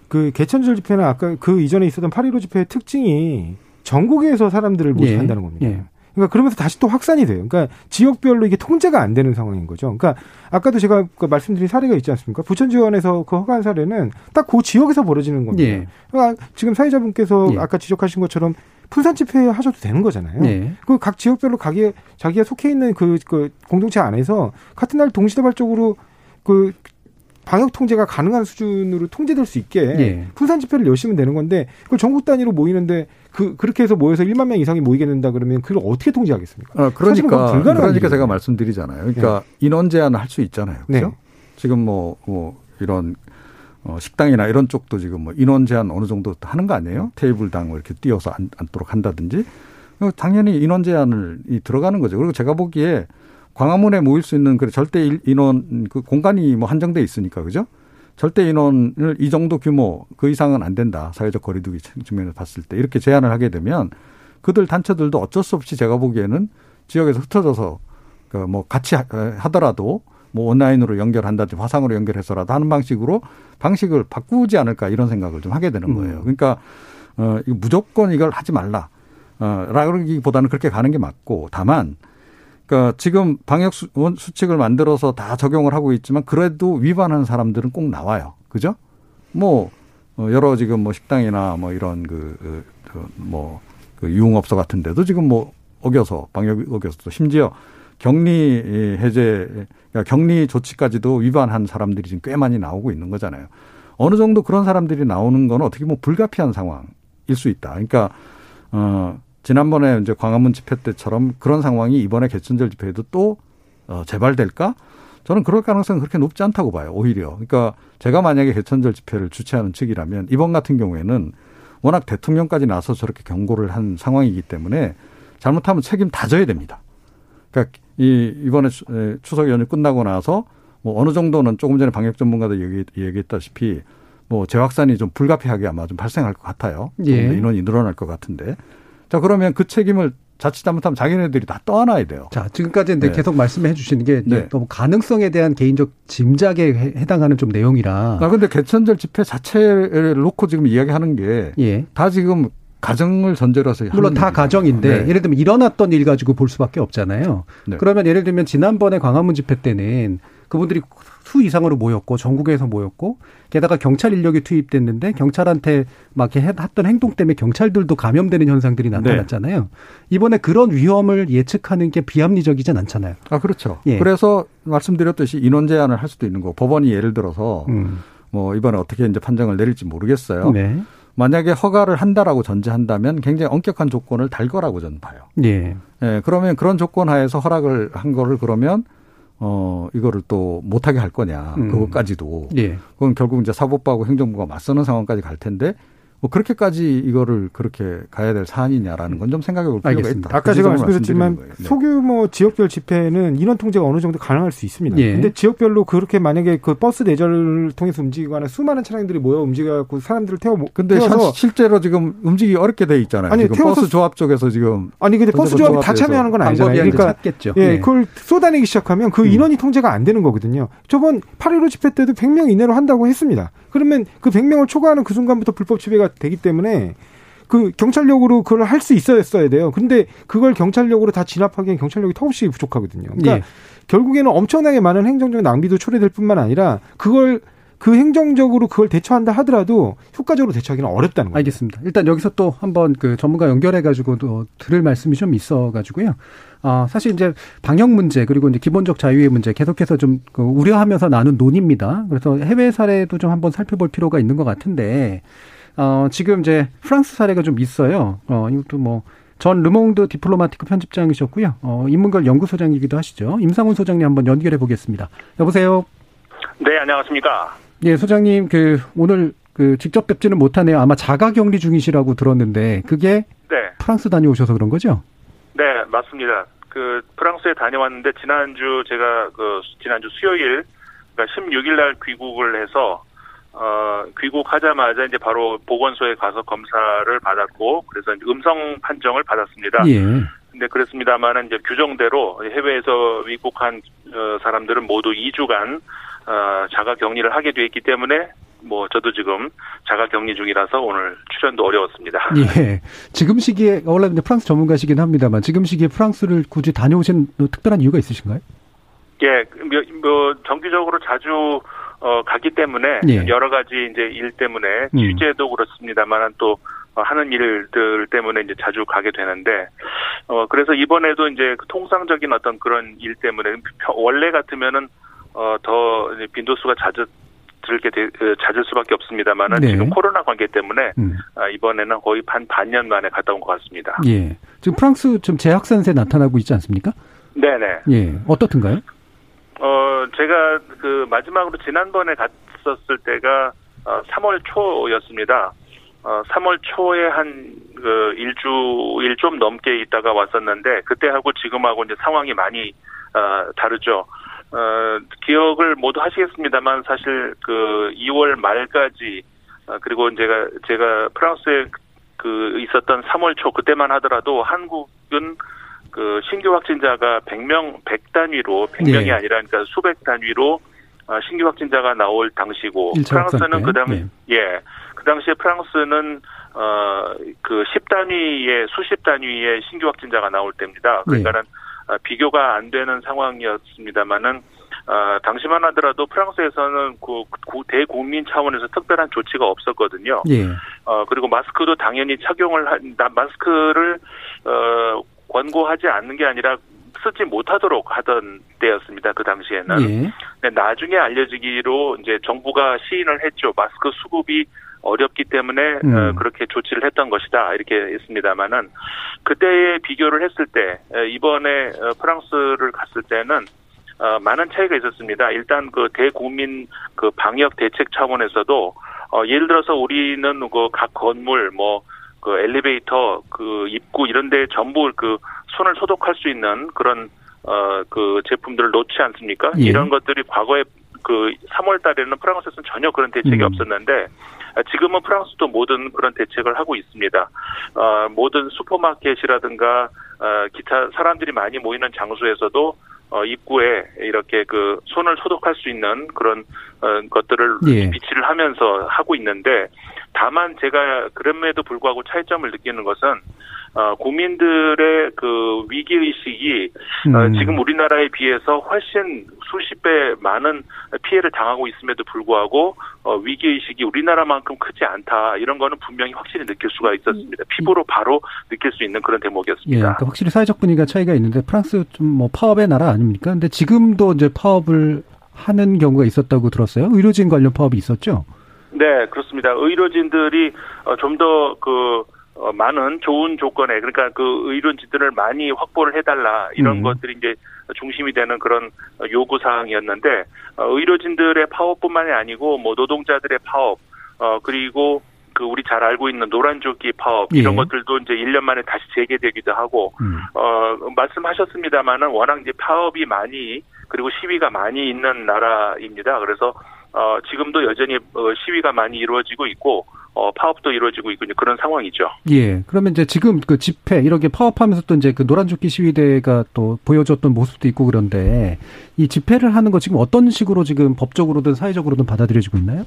그 개천절 집회나 아까 그 이전에 있었던 8.15 집회의 특징이 전국에서 사람들을 모집한다는 예. 겁니다. 예. 그러니까 그러면서 다시 또 확산이 돼요. 그러니까 지역별로 이게 통제가 안 되는 상황인 거죠. 그러니까 아까도 제가 그 말씀드린 사례가 있지 않습니까? 부천 지원에서 그 허가한 사례는 딱 그 지역에서 벌어지는 겁니다. 예. 그러니까 지금 사회자분께서 예. 아까 지적하신 것처럼 분산 집회 하셔도 되는 거잖아요. 예. 그각 지역별로 가게 자기가 속해 있는 그, 그 공동체 안에서 같은 날 동시다발적으로 그 방역 통제가 가능한 수준으로 통제될 수 있게 예. 분산 집회를 열시면 되는 건데 그걸 전국 단위로 모이는데 그 그렇게 해서 모여서 1만 명 이상이 모이게 된다 그러면 그걸 어떻게 통제하겠습니까? 그건 그러니까 불가능한 그러니까. 제가 말씀드리잖아요. 그러니까 인원 제한을 할 수 있잖아요. 그렇죠? 네. 지금 뭐, 뭐 이런 어, 식당이나 이런 쪽도 지금 뭐 인원 제한 어느 정도 하는 거 아니에요? 테이블당 뭐 이렇게 띄어서 앉, 앉도록 한다든지. 어, 당연히 인원 제한을 이 들어가는 거죠. 그리고 제가 보기에 광화문에 모일 수 있는 그 절대 일- 인원 그 공간이 뭐 한정돼 있으니까 그죠? 절대 인원을 이 정도 규모 그 이상은 안 된다. 사회적 거리두기 측면에서 봤을 때 이렇게 제한을 하게 되면 그들 단체들도 어쩔 수 없이 제가 보기에는 지역에서 흩어져서 그뭐 같이 하- 하더라도 뭐 온라인으로 연결한다든지 화상으로 연결해서라도 하는 방식으로 방식을 바꾸지 않을까 이런 생각을 좀 하게 되는 거예요. 그러니까 어 무조건 이걸 하지 말라. 어 라기보다는 그렇게 가는 게 맞고 다만 그러니까 지금 방역 수칙을 만들어서 다 적용을 하고 있지만 그래도 위반하는 사람들은 꼭 나와요. 그죠? 뭐 어, 여러 지금 뭐 식당이나 뭐 이런 그, 그, 뭐, 그 유흥업소 같은 데도 지금 뭐 어겨서, 방역 어겨서 또 심지어 격리 해제, 그러니까 격리 조치까지도 위반한 사람들이 지금 꽤 많이 나오고 있는 거잖아요. 어느 정도 그런 사람들이 나오는 건 어떻게 보면 불가피한 상황일 수 있다. 그러니까, 어, 지난번에 이제 광화문 집회 때처럼 그런 상황이 이번에 개천절 집회에도 또, 어, 재발될까? 저는 그럴 가능성은 그렇게 높지 않다고 봐요. 오히려. 그러니까 제가 만약에 개천절 집회를 주최하는 측이라면 이번 같은 경우에는 워낙 대통령까지 나서 저렇게 경고를 한 상황이기 때문에 잘못하면 책임 다 져야 됩니다. 그러니까 이 이번에 추석 연휴 끝나고 나서 뭐 어느 정도는 조금 전에 방역 전문가들 얘기, 얘기했다시피 뭐 재확산이 좀 불가피하게 아마 좀 발생할 것 같아요. 예. 인원이 늘어날 것 같은데. 자 그러면 그 책임을 자칫 잘못하면 자기네들이 다 떠안아야 돼요. 자, 지금까지 네. 계속 말씀해 주시는 게 네. 너무 가능성에 대한 개인적 짐작에 해당하는 좀 내용이라. 아, 근데 개천절 집회 자체를 놓고 지금 이야기하는 게. 예. 다 지금 가정을 전제로서 물론 다 가정인데 네. 예를 들면 일어났던 일 가지고 볼 수밖에 없잖아요. 네. 그러면 예를 들면 지난번에 광화문 집회 때는 그분들이 수 이상으로 모였고 전국에서 모였고 게다가 경찰 인력이 투입됐는데 경찰한테 막 했던 행동 때문에 경찰들도 감염되는 현상들이 네. 나타났잖아요. 네. 이번에 그런 위험을 예측하는 게 비합리적이진 않잖아요. 아 그렇죠. 예. 그래서 말씀드렸듯이 인원 제한을 할 수도 있는 거. 법원이 예를 들어서 음. 뭐 이번에 어떻게 이제 판정을 내릴지 모르겠어요. 네. 만약에 허가를 한다라고 전제한다면 굉장히 엄격한 조건을 달 거라고 저는 봐요. 예. 예. 그러면 그런 조건 하에서 허락을 한 거를 그러면 어, 이거를 또 못하게 할 거냐, 음. 그것까지도. 예. 그건 결국 이제 사법부하고 행정부가 맞서는 상황까지 갈 텐데, 뭐 그렇게까지 이거를 그렇게 가야 될 사안이냐라는 건 좀 생각해 볼 필요가 알겠습니다. 있다. 아까 그 제가 말씀드렸지만 네. 소규모 지역별 집회는 인원 통제가 어느 정도 가능할 수 있습니다. 예. 근데 지역별로 그렇게 만약에 그 버스 내절을 통해서 움직이거나 수많은 차량들이 모여 움직여갖고 사람들을 태워 근데 태워서 실제로 지금 움직이기 어렵게 돼 있잖아요. 아니, 지금 버스 조합 쪽에서 지금 아니 근데 버스 조합이 다 참여하는 건 아니잖아요. 그러니까 찾겠죠. 예, 예, 그걸 쏟아내기 시작하면 그 음. 인원이 통제가 안 되는 거거든요. 저번 8.15 집회 때도 100명 이내로 한다고 했습니다. 그러면 그 100명을 초과하는 그 순간부터 불법 지배가 되기 때문에 그 경찰력으로 그걸 할 수 있어야 돼요. 근데 그걸 경찰력으로 다 진압하기엔 경찰력이 턱없이 부족하거든요. 그러니까 예. 결국에는 엄청나게 많은 행정적 낭비도 초래될 뿐만 아니라 그걸 그 행정적으로 그걸 대처한다 하더라도 효과적으로 대처하기는 어렵다는 거예요. 알겠습니다. 일단 여기서 또 한번 그 전문가 연결해가지고 또 들을 말씀이 좀 있어가지고요. 아, 사실 이제 방역 문제 그리고 이제 기본적 자유의 문제 계속해서 좀 그 우려하면서 나눈 논의입니다. 그래서 해외 사례도 좀 한번 살펴볼 필요가 있는 것 같은데, 어, 지금 이제 프랑스 사례가 좀 있어요. 어, 이것도 뭐, 전 르몽드 디플로마티크 편집장이셨고요. 어, 인문결 연구소장이기도 하시죠. 임상훈 소장님 한번 연결해 보겠습니다. 여보세요? 네, 안녕하십니까. 예, 소장님, 그, 오늘 그 직접 뵙지는 못하네요. 아마 자가 격리 중이시라고 들었는데, 그게 네. 프랑스 다녀오셔서 그런 거죠? 네, 맞습니다. 그 프랑스에 다녀왔는데 지난주 제가 그 지난주 수요일 그러니까 16일 날 귀국을 해서 어 귀국하자마자 이제 바로 보건소에 가서 검사를 받았고 그래서 음성 판정을 받았습니다. 예. 근데 그렇습니다만은 이제 규정대로 해외에서 위국한 어, 사람들은 모두 2주간 어, 자가 격리를 하게 돼 있기 때문에 뭐 저도 지금 자가 격리 중이라서 오늘 출연도 어려웠습니다. 예. 지금 시기에 원래 이제 프랑스 전문가시긴 합니다만 지금 시기에 프랑스를 굳이 다녀오신 특별한 이유가 있으신가요? 예, 뭐, 뭐 정기적으로 자주 어, 가기 때문에 예. 여러 가지 이제 일 때문에 음. 취재도 그렇습니다만은 또 하는 일들 때문에 이제 자주 가게 되는데 어 그래서 이번에도 이제 그 통상적인 어떤 그런 일 때문에 원래 같으면은 어더 빈도수가 잦았 들게 되, 그, 잦을 수밖에 없습니다만은 네. 지금 코로나 관계 때문에 음. 아, 이번에는 거의 반 반년 만에 갔다 온 것 같습니다. 예. 지금 프랑스 좀 재확산세 나타나고 있지 않습니까? 네네. 예. 어떻든가요? 어 제가 그 마지막으로 지난번에 갔었을 때가 어, 3월 초였습니다. 어, 3월 초에 한 그 일주일 좀 넘게 있다가 왔었는데 그때하고 지금하고 이제 상황이 많이 어, 다르죠. 어, 기억을 모두 하시겠습니다만 사실 그 2월 말까지 어, 그리고 제가 제가 프랑스에 그 있었던 3월 초 그때만 하더라도 한국은 그 신규 확진자가 100명 100단위로 100명이 네. 아니라 그러니까 수백 단위로 어, 신규 확진자가 나올 당시고 프랑스는 그당 네. 예. 그 당시에 프랑스는 어그 10단위의 수십 단위의 신규 확진자가 나올 때입니다. 그러니까는 네. 아, 비교가 안 되는 상황이었습니다만은 어, 당시만 하더라도 프랑스에서는 그 대국민 차원에서 특별한 조치가 없었거든요. 예. 어, 그리고 마스크도 당연히 착용을 한, 마스크를 어, 권고하지 않는 게 아니라 쓰지 못하도록 하던 때였습니다. 그 당시에는. 예. 근데 나중에 알려지기로 이제 정부가 시인을 했죠. 마스크 수급이 어렵기 때문에 음. 어, 그렇게 조치를 했던 것이다 이렇게 했습니다만은 그때에 비교를 했을 때 이번에 어, 프랑스를 갔을 때는 어, 많은 차이가 있었습니다. 일단 그 대국민 그 방역 대책 차원에서도 어, 예를 들어서 우리는 그 각 건물 뭐 그 엘리베이터 그 입구 이런 데 전부 그 손을 소독할 수 있는 그런 어 그 제품들을 놓지 않습니까? 예. 이런 것들이 과거에 그 3월 달에는 프랑스에서는 전혀 그런 대책이 음. 없었는데 아, 지금은 프랑스도 모든 그런 대책을 하고 있습니다. 어, 모든 슈퍼마켓이라든가 어, 기타 사람들이 많이 모이는 장소에서도 어, 입구에 이렇게 그 손을 소독할 수 있는 그런 어, 것들을 예. 비치를 하면서 하고 있는데 다만 제가 그럼에도 불구하고 차이점을 느끼는 것은 어, 국민들의 그 위기 의식이 어, 음. 지금 우리나라에 비해서 훨씬 수십 배 많은 피해를 당하고 있음에도 불구하고 어, 위기 의식이 우리나라만큼 크지 않다 이런 거는 분명히 확실히 느낄 수가 있었습니다. 피부로 바로 느낄 수 있는 그런 예, 대목이었습니다. 그러니까 확실히 사회적 분위기가 차이가 있는데 프랑스 좀 뭐 파업의 나라 아닙니까? 근데 지금도 이제 파업을 하는 경우가 있었다고 들었어요. 의료진 관련 파업이 있었죠. 네, 그렇습니다. 의료진들이 어, 좀더그 많은 좋은 조건에 그러니까 그 의료진 들을 많이 확보를 해달라 이런 음. 것들이 이제 중심이 되는 그런 요구 사항이었는데 어, 의료진들의 파업뿐만이 아니고 뭐 노동자들의 파업 어 그리고 그 우리 잘 알고 있는 노란조끼 파업 이런 예. 것들도 이제 1년 만에 다시 재개되기도 하고 음. 어 말씀하셨습니다마는 워낙 이제 파업이 많이 그리고 시위가 많이 있는 나라입니다. 그래서 어 지금도 여전히 어, 시위가 많이 이루어지고 있고 어 파업도 이루어지고 이제 그런 상황이죠. 예. 그러면 이제 지금 그 집회 이렇게 파업하면서 또 이제 그 노란조끼 시위대가 또 보여줬던 모습도 있고 그런데 이 집회를 하는 거 지금 어떤 식으로 지금 법적으로든 사회적으로든 받아들여지고 있나요?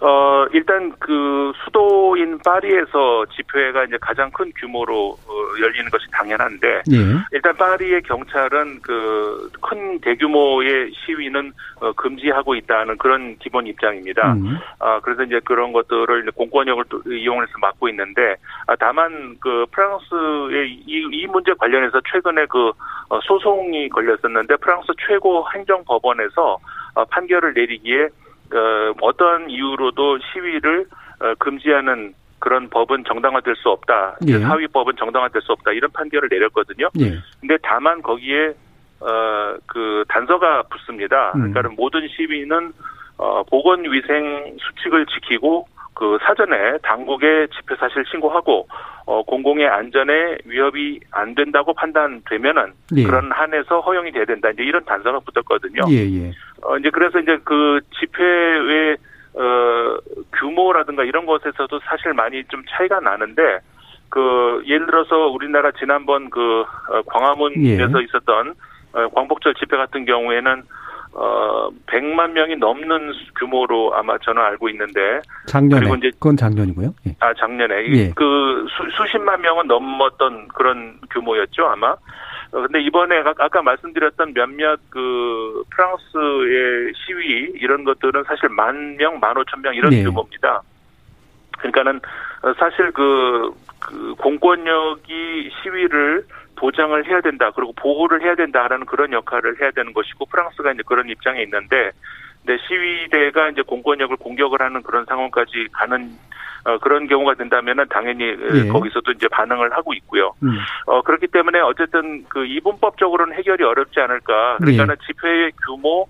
어, 일단 그 수도인 파리에서 집회가 이제 가장 큰 규모로 어, 열리는 것이 당연한데 예. 일단 파리의 경찰은 그 큰 대규모의 시위는 어, 금지하고 있다는 그런 기본 입장입니다. 음. 아, 그래서 이제 그런 것들을 이제 공권력을 또 이용해서 막고 있는데, 아, 다만 그 프랑스의 이, 이 문제 관련해서 최근에 그 어, 소송이 걸렸었는데 프랑스 최고 행정법원에서 어, 판결을 내리기에 어, 어떤 이유로도 시위를 어, 금지하는 그런 법은 정당화될 수 없다. 예. 사위법은 정당화될 수 없다. 이런 판결을 내렸거든요. 예. 근데 다만 거기에 어 그 단서가 붙습니다. 음. 그러니까 모든 시위는 어 보건 위생 수칙을 지키고 그 사전에 당국에 집회 사실 신고하고 어 공공의 안전에 위협이 안 된다고 판단되면은 예. 그런 한에서 허용이 돼야 된다. 이제 이런 단서가 붙었거든요. 예, 예. 어, 이제 그래서 이제 그 집회의 어, 규모라든가 이런 것에서도 사실 많이 좀 차이가 나는데 그 예를 들어서 우리나라 지난번 그 어, 광화문에서 예. 있었던 어, 광복절 집회 같은 경우에는 어 100만 명이 넘는 규모로 아마 저는 알고 있는데 작년에. 그리고 이제 그건 작년이고요. 예. 아 작년에 예. 그 수, 수십만 명은 넘었던 그런 규모였죠 아마. 어, 근데 이번에 아- 아까 말씀드렸던 몇몇 그 프랑스의 시위 이런 것들은 사실 만 명, 만 오천 명 이런 네. 규모입니다. 그러니까는 어, 사실 그, 그 공권력이 시위를 보장을 해야 된다 그리고 보호를 해야 된다라는 그런 역할을 해야 되는 것이고 프랑스가 이제 그런 입장에 있는데 근데 시위대가 이제 공권력을 공격을 하는 그런 상황까지 가는 어, 그런 경우가 된다면은 당연히 어, 예. 거기서도 이제 반응을 하고 있고요. 음. 어, 그렇기 때문에 어쨌든 그 이분법적으로는 해결이 어렵지 않을까. 그러니까는 집회의 규모,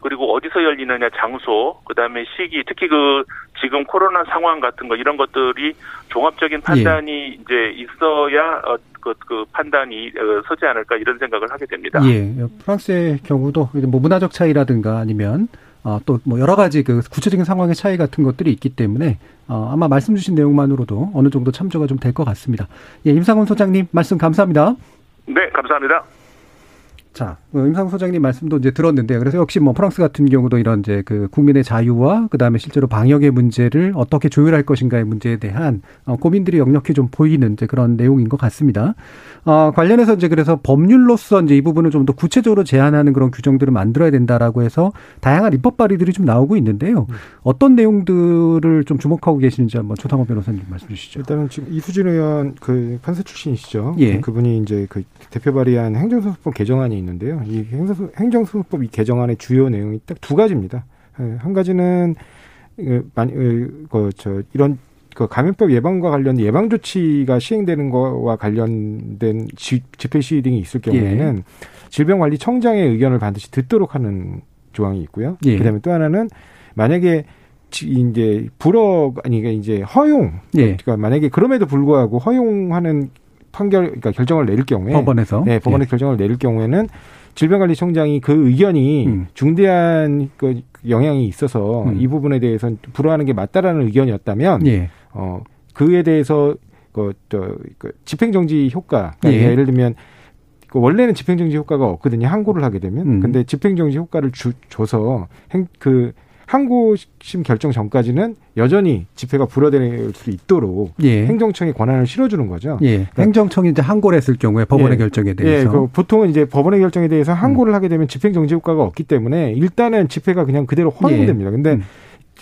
그리고 어디서 열리느냐 장소, 그다음에 시기, 특히 그 지금 코로나 상황 같은 거 이런 것들이 종합적인 판단이 이제 있어야 어, 그, 그 판단이 어, 서지 않을까 이런 생각을 하게 됩니다. 예. 프랑스의 경우도 뭐 문화적 차이라든가 아니면 어, 또뭐 여러 가지 그 구체적인 상황의 차이 같은 것들이 있기 때문에 어, 아마 말씀 주신 내용만으로도 어느 정도 참조가 좀 될 것 같습니다. 예, 임상훈 소장님 말씀 감사합니다. 네, 감사합니다. 자, 그 임상훈 소장님 말씀도 이제 들었는데요. 그래서 역시 뭐 프랑스 같은 경우도 이런 이제 그 국민의 자유와 그 다음에 실제로 방역의 문제를 어떻게 조율할 것인가의 문제에 대한 어, 고민들이 역력히 좀 보이는 이제 그런 내용인 것 같습니다. 어, 관련해서 이제 그래서 법률로서 이제 이 부분을 좀 더 구체적으로 제한하는 그런 규정들을 만들어야 된다라고 해서 다양한 입법 발의들이 좀 나오고 있는데요. 어떤 내용들을 좀 주목하고 계시는지 한번 조상호 변호사님 말씀 주시죠. 일단은 지금 이수진 의원 그 판사 출신이시죠. 예. 그분이 이제 그 대표 발의한 행정소송법 개정안이 있는데요. 이 행정소- 행정소송법 이 개정안의 주요 내용이 딱 두 가지입니다. 예, 한 가지는 그 많이 그, 저 이런 그 감염법 예방과 관련 예방 조치가 시행되는 거와 관련된 지, 집회 시위 등이 있을 경우에는 예. 질병관리청장의 의견을 반드시 듣도록 하는 조항이 있고요. 예. 그다음에 또 하나는 만약에 이제 불허 아니 그러니까 이제 허용 예. 그러니까 만약에 그럼에도 불구하고 허용하는 판결 그러니까 결정을 내릴 경우에 법원에서 네, 법원의 예. 결정을 내릴 경우에는 질병관리청장이 그 의견이 음. 중대한 그 영향이 있어서 음. 이 부분에 대해서 불허하는 게 맞다라는 의견이었다면 예. 어 그에 대해서 그저 그 집행정지 효과 그러니까 예. 예를 들면 그 원래는 집행정지 효과가 없거든요. 항고를 하게 되면. 음. 근데 집행정지 효과를 주, 줘서 행, 그 항고심 결정 전까지는 여전히 집회가 불어될 수 있도록 예. 행정청에 권한을 실어주는 거죠. 예. 그러니까 행정청이 이제 항고를 했을 경우에 법원의 예. 결정에 대해서. 예. 그 보통은 이제 법원의 결정에 대해서 항고를 음. 하게 되면 집행정지 효과가 없기 때문에 일단은 집회가 그냥 그대로 허용됩니다. 예. 근데 음.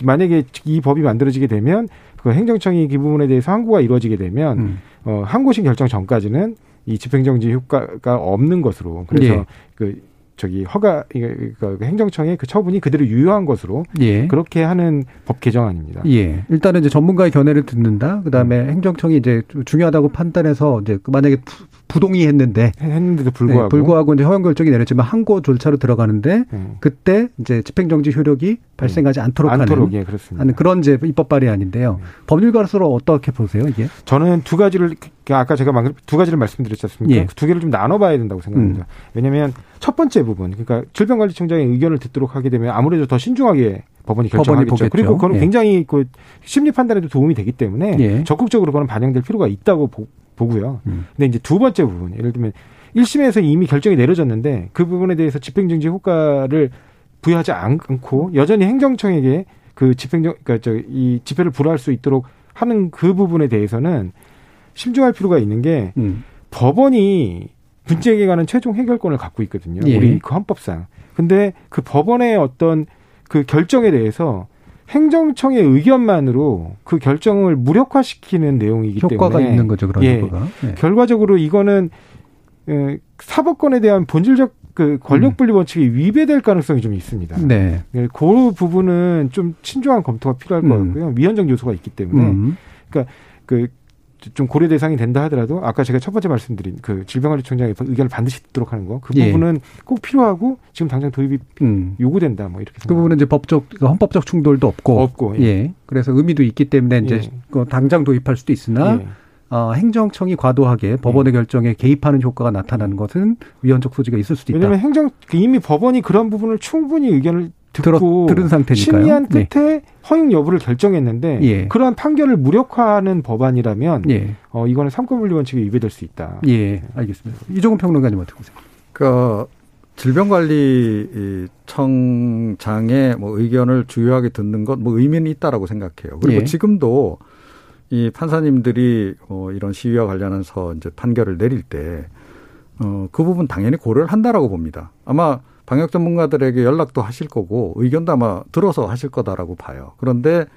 만약에 이 법이 만들어지게 되면 그 행정청이 그 부분에 대해서 항고가 이루어지게 되면 음. 어, 항고심 결정 전까지는 이 집행정지 효과가 없는 것으로 그래서 예. 그 저기 허가 그 행정청의 그 처분이 그대로 유효한 것으로 예. 그렇게 하는 법 개정안입니다. 예. 일단은 이제 전문가의 견해를 듣는다. 그다음에 음. 행정청이 이제 중요하다고 판단해서 이제 그 만약에 부동의했는데 했는데도 불구하고 네, 불구하고 이제 허용 결정이 내렸지만 항고 절차로 들어가는데 음. 그때 이제 집행정지 효력이 발생하지 음. 않도록, 않도록 하는, 예, 하는 그런 이제 입법 발의안인데요. 음. 법률가로서 어떻게 보세요 이게? 저는 두 가지를 아까 제가 두 가지를 말씀드렸지 않습니까? 예. 두 개를 좀 나눠봐야 된다고 생각합니다. 음. 왜냐하면 첫 번째 부분, 그러니까 질병관리청장의 의견을 듣도록 하게 되면 아무래도 더 신중하게 법원이 결정하겠죠. 법원이 그리고 그건 예. 굉장히 그 심리 판단에도 도움이 되기 때문에 예. 적극적으로 그건 반영될 필요가 있다고 보, 보고요. 음. 근데 이제 두 번째 부분, 예를 들면 1심에서 이미 결정이 내려졌는데 그 부분에 대해서 집행정지 효과를 부여하지 않고 여전히 행정청에게 그 집행정 그러니까 저 이 집회를 불허할 수 있도록 하는 그 부분에 대해서는 심중할 필요가 있는 게 음. 법원이 문제에 관한 최종 해결권을 갖고 있거든요. 예. 우리 그 헌법상. 근데 그 법원의 어떤 그 결정에 대해서 행정청의 의견만으로 그 결정을 무력화시키는 내용이기 효과가 때문에 효과가 있는 거죠. 그런 예, 효과가. 예. 결과적으로 이거는 사법권에 대한 본질적 그 권력 분리 원칙이 위배될 가능성이 좀 있습니다. 네. 예, 그 부분은 좀 친중한 검토가 필요할 음. 것 같고요. 위헌적 요소가 있기 때문에. 음. 그러니까 그 좀 고려 대상이 된다 하더라도 아까 제가 첫 번째 말씀드린 그 질병관리청장의 의견을 반드시 듣도록 하는 거 그 부분은 예. 꼭 필요하고 지금 당장 도입이 음. 요구된다 뭐 이렇게 그 부분은 이제 법적 그러니까 헌법적 충돌도 없고 없고 예. 예. 그래서 의미도 있기 때문에 이제 예. 그 당장 도입할 수도 있으나 예. 어, 행정청이 과도하게 법원의 예. 결정에 개입하는 효과가 나타나는 것은 위헌적 소지가 있을 수도 있다. 왜냐하면 행정 이미 법원이 그런 부분을 충분히 의견을 듣고 들은 상태니까요. 심의한 네. 끝에 네. 허용 여부를 결정했는데 예. 그러한 판결을 무력화하는 법안이라면 예. 어, 이거는 삼권분리 원칙에 위배될 수 있다. 예, 알겠습니다. 이종훈 평론가님 어떻게 보세요? 그 질병관리청장의 뭐 의견을 주요하게 듣는 것 뭐 의미는 있다라고 생각해요. 그리고 예. 지금도 이 판사님들이 어 이런 시위와 관련해서 이제 판결을 내릴 때 어, 그 부분 당연히 고려를 한다라고 봅니다. 아마 방역 전문가들에게 연락도 하실 거고 의견도 아마 들어서 하실 거다라고 봐요. 그런데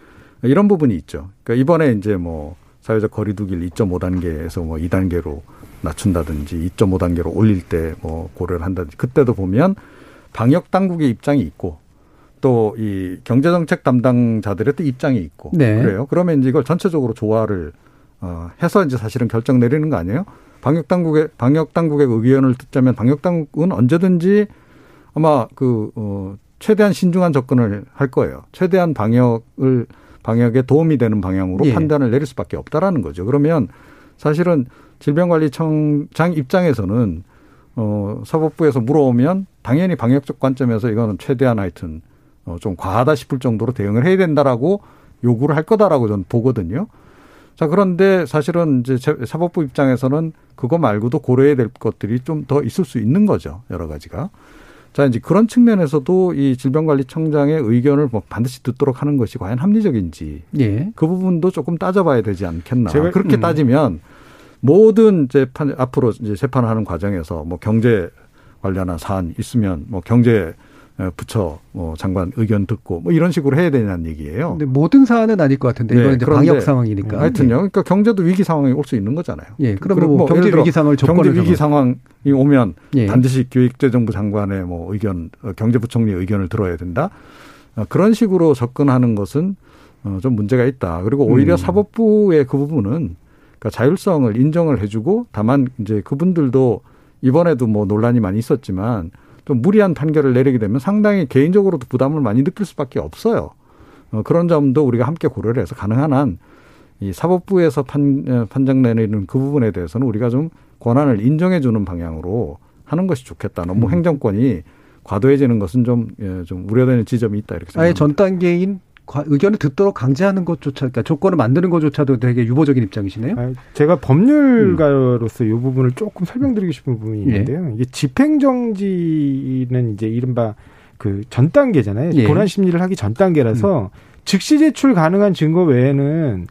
이런 부분이 있죠. 그러니까 이번에 이제 뭐 사회적 거리두기를 2.5단계에서 뭐 2단계로 낮춘다든지 2.5단계로 올릴 때 뭐 고려를 한다든지 그때도 보면 방역 당국의 입장이 있고 또 이 경제정책 담당자들의 또 입장이 있고 네. 그래요. 그러면 이제 이걸 전체적으로 조화를 어 해서 이제 사실은 결정 내리는 거 아니에요? 방역 당국의 방역 당국의 의견을 듣자면 방역 당국은 언제든지 아마 그, 어, 최대한 신중한 접근을 할 거예요. 최대한 방역을, 방역에 도움이 되는 방향으로 예. 판단을 내릴 수밖에 없다라는 거죠. 그러면 사실은 질병관리청장 입장에서는 어, 사법부에서 물어오면 당연히 방역적 관점에서 이거는 최대한 하여튼 어, 좀 과하다 싶을 정도로 대응을 해야 된다라고 요구를 할 거다라고 저는 보거든요. 자, 그런데 사실은 이제 사법부 입장에서는 그거 말고도 고려해야 될 것들이 좀 더 있을 수 있는 거죠. 여러 가지가. 자, 이제 그런 측면에서도 이 질병관리청장의 의견을 뭐 반드시 듣도록 하는 것이 과연 합리적인지 예. 그 부분도 조금 따져봐야 되지 않겠나. 제가, 그렇게 음. 따지면 모든 재판 앞으로 이제 재판하는 과정에서 뭐 경제 관련한 사안 있으면 뭐 경제 부처 뭐 장관 의견 듣고 뭐 이런 식으로 해야 되냐는 얘기예요. 근데 모든 사안은 아닐 것 같은데 이건 네, 이제 방역 상황이니까. 하여튼요. 그러니까 경제도 위기 상황이 올 수 있는 거잖아요. 예. 그럼 뭐, 뭐 경제 위기 상황을 경제 위기 상황이 오면 예. 반드시 교육재정부 장관의 뭐 의견, 어, 경제부총리 의견을 들어야 된다. 어, 그런 식으로 접근하는 것은 어, 좀 문제가 있다. 그리고 오히려 음. 사법부의 그 부분은 그러니까 자율성을 인정을 해주고 다만 이제 그분들도 이번에도 뭐 논란이 많이 있었지만 좀 무리한 판결을 내리게 되면 상당히 개인적으로도 부담을 많이 느낄 수밖에 없어요. 어, 그런 점도 우리가 함께 고려를 해서 가능한 한 이 사법부에서 판, 어, 판정 내리는 그 부분에 대해서는 우리가 좀 권한을 인정해 주는 방향으로 하는 것이 좋겠다. 너무 음. 행정권이 과도해지는 것은 좀, 예, 좀 우려되는 지점이 있다. 이렇게 아예 생각합니다. 전 단계인 과- 의견을 듣도록 강제하는 것조차, 그러니까 조건을 만드는 것조차도 되게 유보적인 입장이시네요. 아니, 제가 법률가로서 이 부분을 조금 설명드리고 싶은 부분이 예. 있는데요. 이게 집행정지는 이제 이른바 그 전 단계잖아요. 예. 본안 심리를 하기 전 단계라서 즉시 제출 가능한 증거 외에는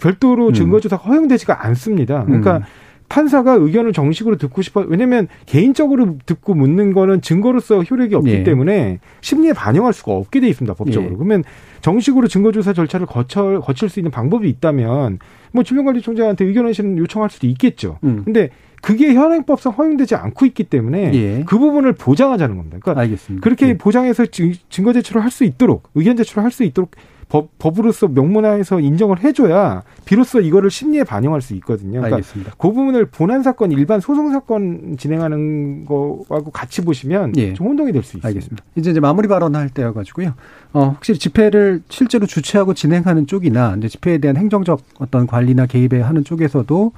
별도로 음. 증거 조사가 허용되지가 않습니다. 그러니까 음. 판사가 의견을 정식으로 듣고 싶어 왜냐면 개인적으로 듣고 묻는 거는 증거로서 효력이 없기 예. 때문에 심리에 반영할 수가 없게 돼 있습니다 법적으로 예. 그러면 정식으로 증거조사 절차를 거쳐 거칠 수 있는 방법이 있다면 뭐 질병관리청장한테 의견 회신을 요청할 수도 있겠죠 음. 근데 그게 현행법상 허용되지 않고 있기 때문에 예. 그 부분을 보장하자는 겁니다 그러니까 알겠습니다. 그렇게 예. 보장해서 증- 증거 제출을 할 수 있도록 의견 제출을 할 수 있도록 법, 법으로서 명문화해서 인정을 해줘야 비로소 이거를 심리에 반영할 수 있거든요. 그러니까 알겠습니다. 그 부분을 본안 사건, 일반 소송 사건 진행하는 거하고 같이 보시면 예. 좀 혼동이 될 수 있습니다. 알겠습니다. 이제 이제 마무리 발언할 때여가지고요. 어, 확실히 집회를 실제로 주최하고 진행하는 쪽이나 이제 집회에 대한 행정적 어떤 관리나 개입에 하는 쪽에서도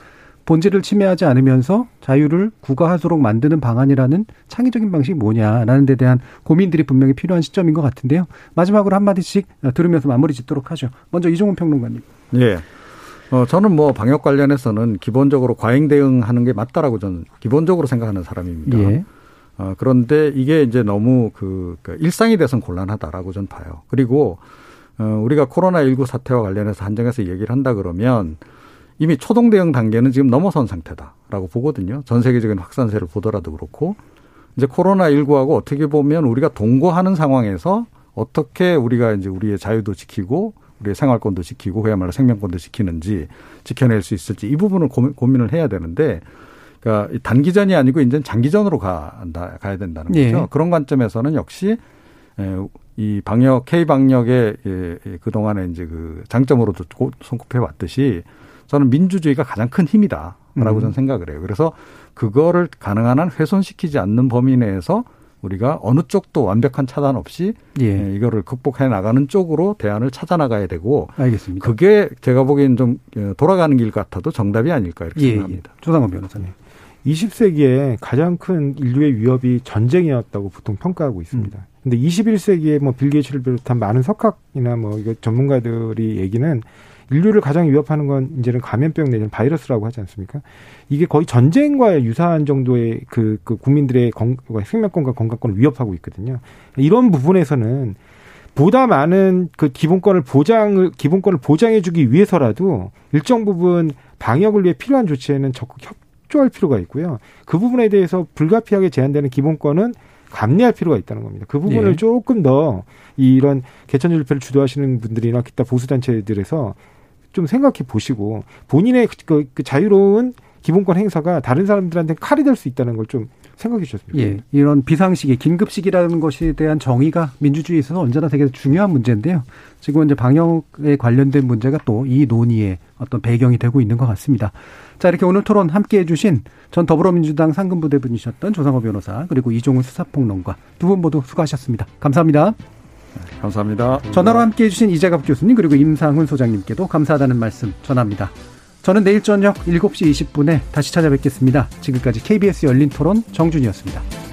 본질을 침해하지 않으면서 자유를 구가하도록 만드는 방안이라는 창의적인 방식이 뭐냐라는 데 대한 고민들이 분명히 필요한 시점인 것 같은데요. 마지막으로 한마디씩 들으면서 마무리 짓도록 하죠. 먼저 이종훈 평론가님. 예. 어, 저는 뭐 방역 관련해서는 기본적으로 과잉 대응하는 게 맞다라고 저는 기본적으로 생각하는 사람입니다. 예. 어, 그런데 이게 이제 너무 그, 그 일상이 돼선 곤란하다라고 저는 봐요. 그리고 어, 우리가 코로나19 사태와 관련해서 한정해서 얘기를 한다 그러면 이미 초동 대응 단계는 지금 넘어선 상태다라고 보거든요. 전 세계적인 확산세를 보더라도 그렇고 이제 코로나19하고 어떻게 보면 우리가 동거하는 상황에서 어떻게 우리가 이제 우리의 자유도 지키고 우리의 생활권도 지키고 그야말로 생명권도 지키는지 지켜낼 수 있을지 이 부분을 고민, 고민을 해야 되는데 그러니까 이 단기전이 아니고 이제 장기전으로 가야 가야 된다는 거죠. 예. 그런 관점에서는 역시 에, 이 방역 K 방역의 예, 예, 그 동안에 이제 그 장점으로도 고- 손꼽해 왔듯이 저는 민주주의가 가장 큰 힘이다 라고 음. 저는 생각을 해요. 그래서 그거를 가능한 한 훼손시키지 않는 범위 내에서 우리가 어느 쪽도 완벽한 차단 없이 예. 예, 이거를 극복해 나가는 쪽으로 대안을 찾아 나가야 되고 알겠습니다. 그게 제가 보기엔 좀 예, 돌아가는 길 같아도 정답이 아닐까 이렇게 예, 예. 생각합니다. 조상원 변호사님. 20세기에 가장 큰 인류의 위협이 전쟁이었다고 보통 평가하고 있습니다. 근데 21세기에 뭐 빌 게이츠를 비롯한 많은 석학이나 뭐 이거 전문가들이 얘기는 인류를 가장 위협하는 건 이제는 감염병 내지는 바이러스라고 하지 않습니까? 이게 거의 전쟁과 유사한 정도의 그, 그 국민들의 건, 생명권과 건강권을 위협하고 있거든요. 이런 부분에서는 보다 많은 그 기본권을 보장을 기본권을 보장해주기 위해서라도 일정 부분 방역을 위해 필요한 조치에는 적극 협조할 필요가 있고요. 그 부분에 대해서 불가피하게 제한되는 기본권은 감내할 필요가 있다는 겁니다. 그 부분을 예. 조금 더 이런 개천 집회를 주도하시는 분들이나 기타 보수 단체들에서 좀 생각해 보시고 본인의 그, 그 자유로운 기본권 행사가 다른 사람들한테 칼이 될 수 있다는 걸 좀 생각해 주셨으면 예, 이런 비상시기, 긴급시기라는 것에 대한 정의가 민주주의에 있어서 언제나 되게 중요한 문제인데요. 지금 이제 방역에 관련된 문제가 또 이 논의의 어떤 배경이 되고 있는 것 같습니다. 자, 이렇게 오늘 토론 함께 해주신 전 더불어민주당 상근부대분이셨던 조상호 변호사, 그리고 이종훈 수사평론가 두 분 모두 수고하셨습니다. 감사합니다. 감사합니다. 전화로 함께 해주신 이재갑 교수님, 그리고 임상훈 소장님께도 감사하다는 말씀 전합니다. 저는 내일 저녁 7시 20분에 다시 찾아뵙겠습니다. 지금까지 KBS 열린 토론 정준이었습니다.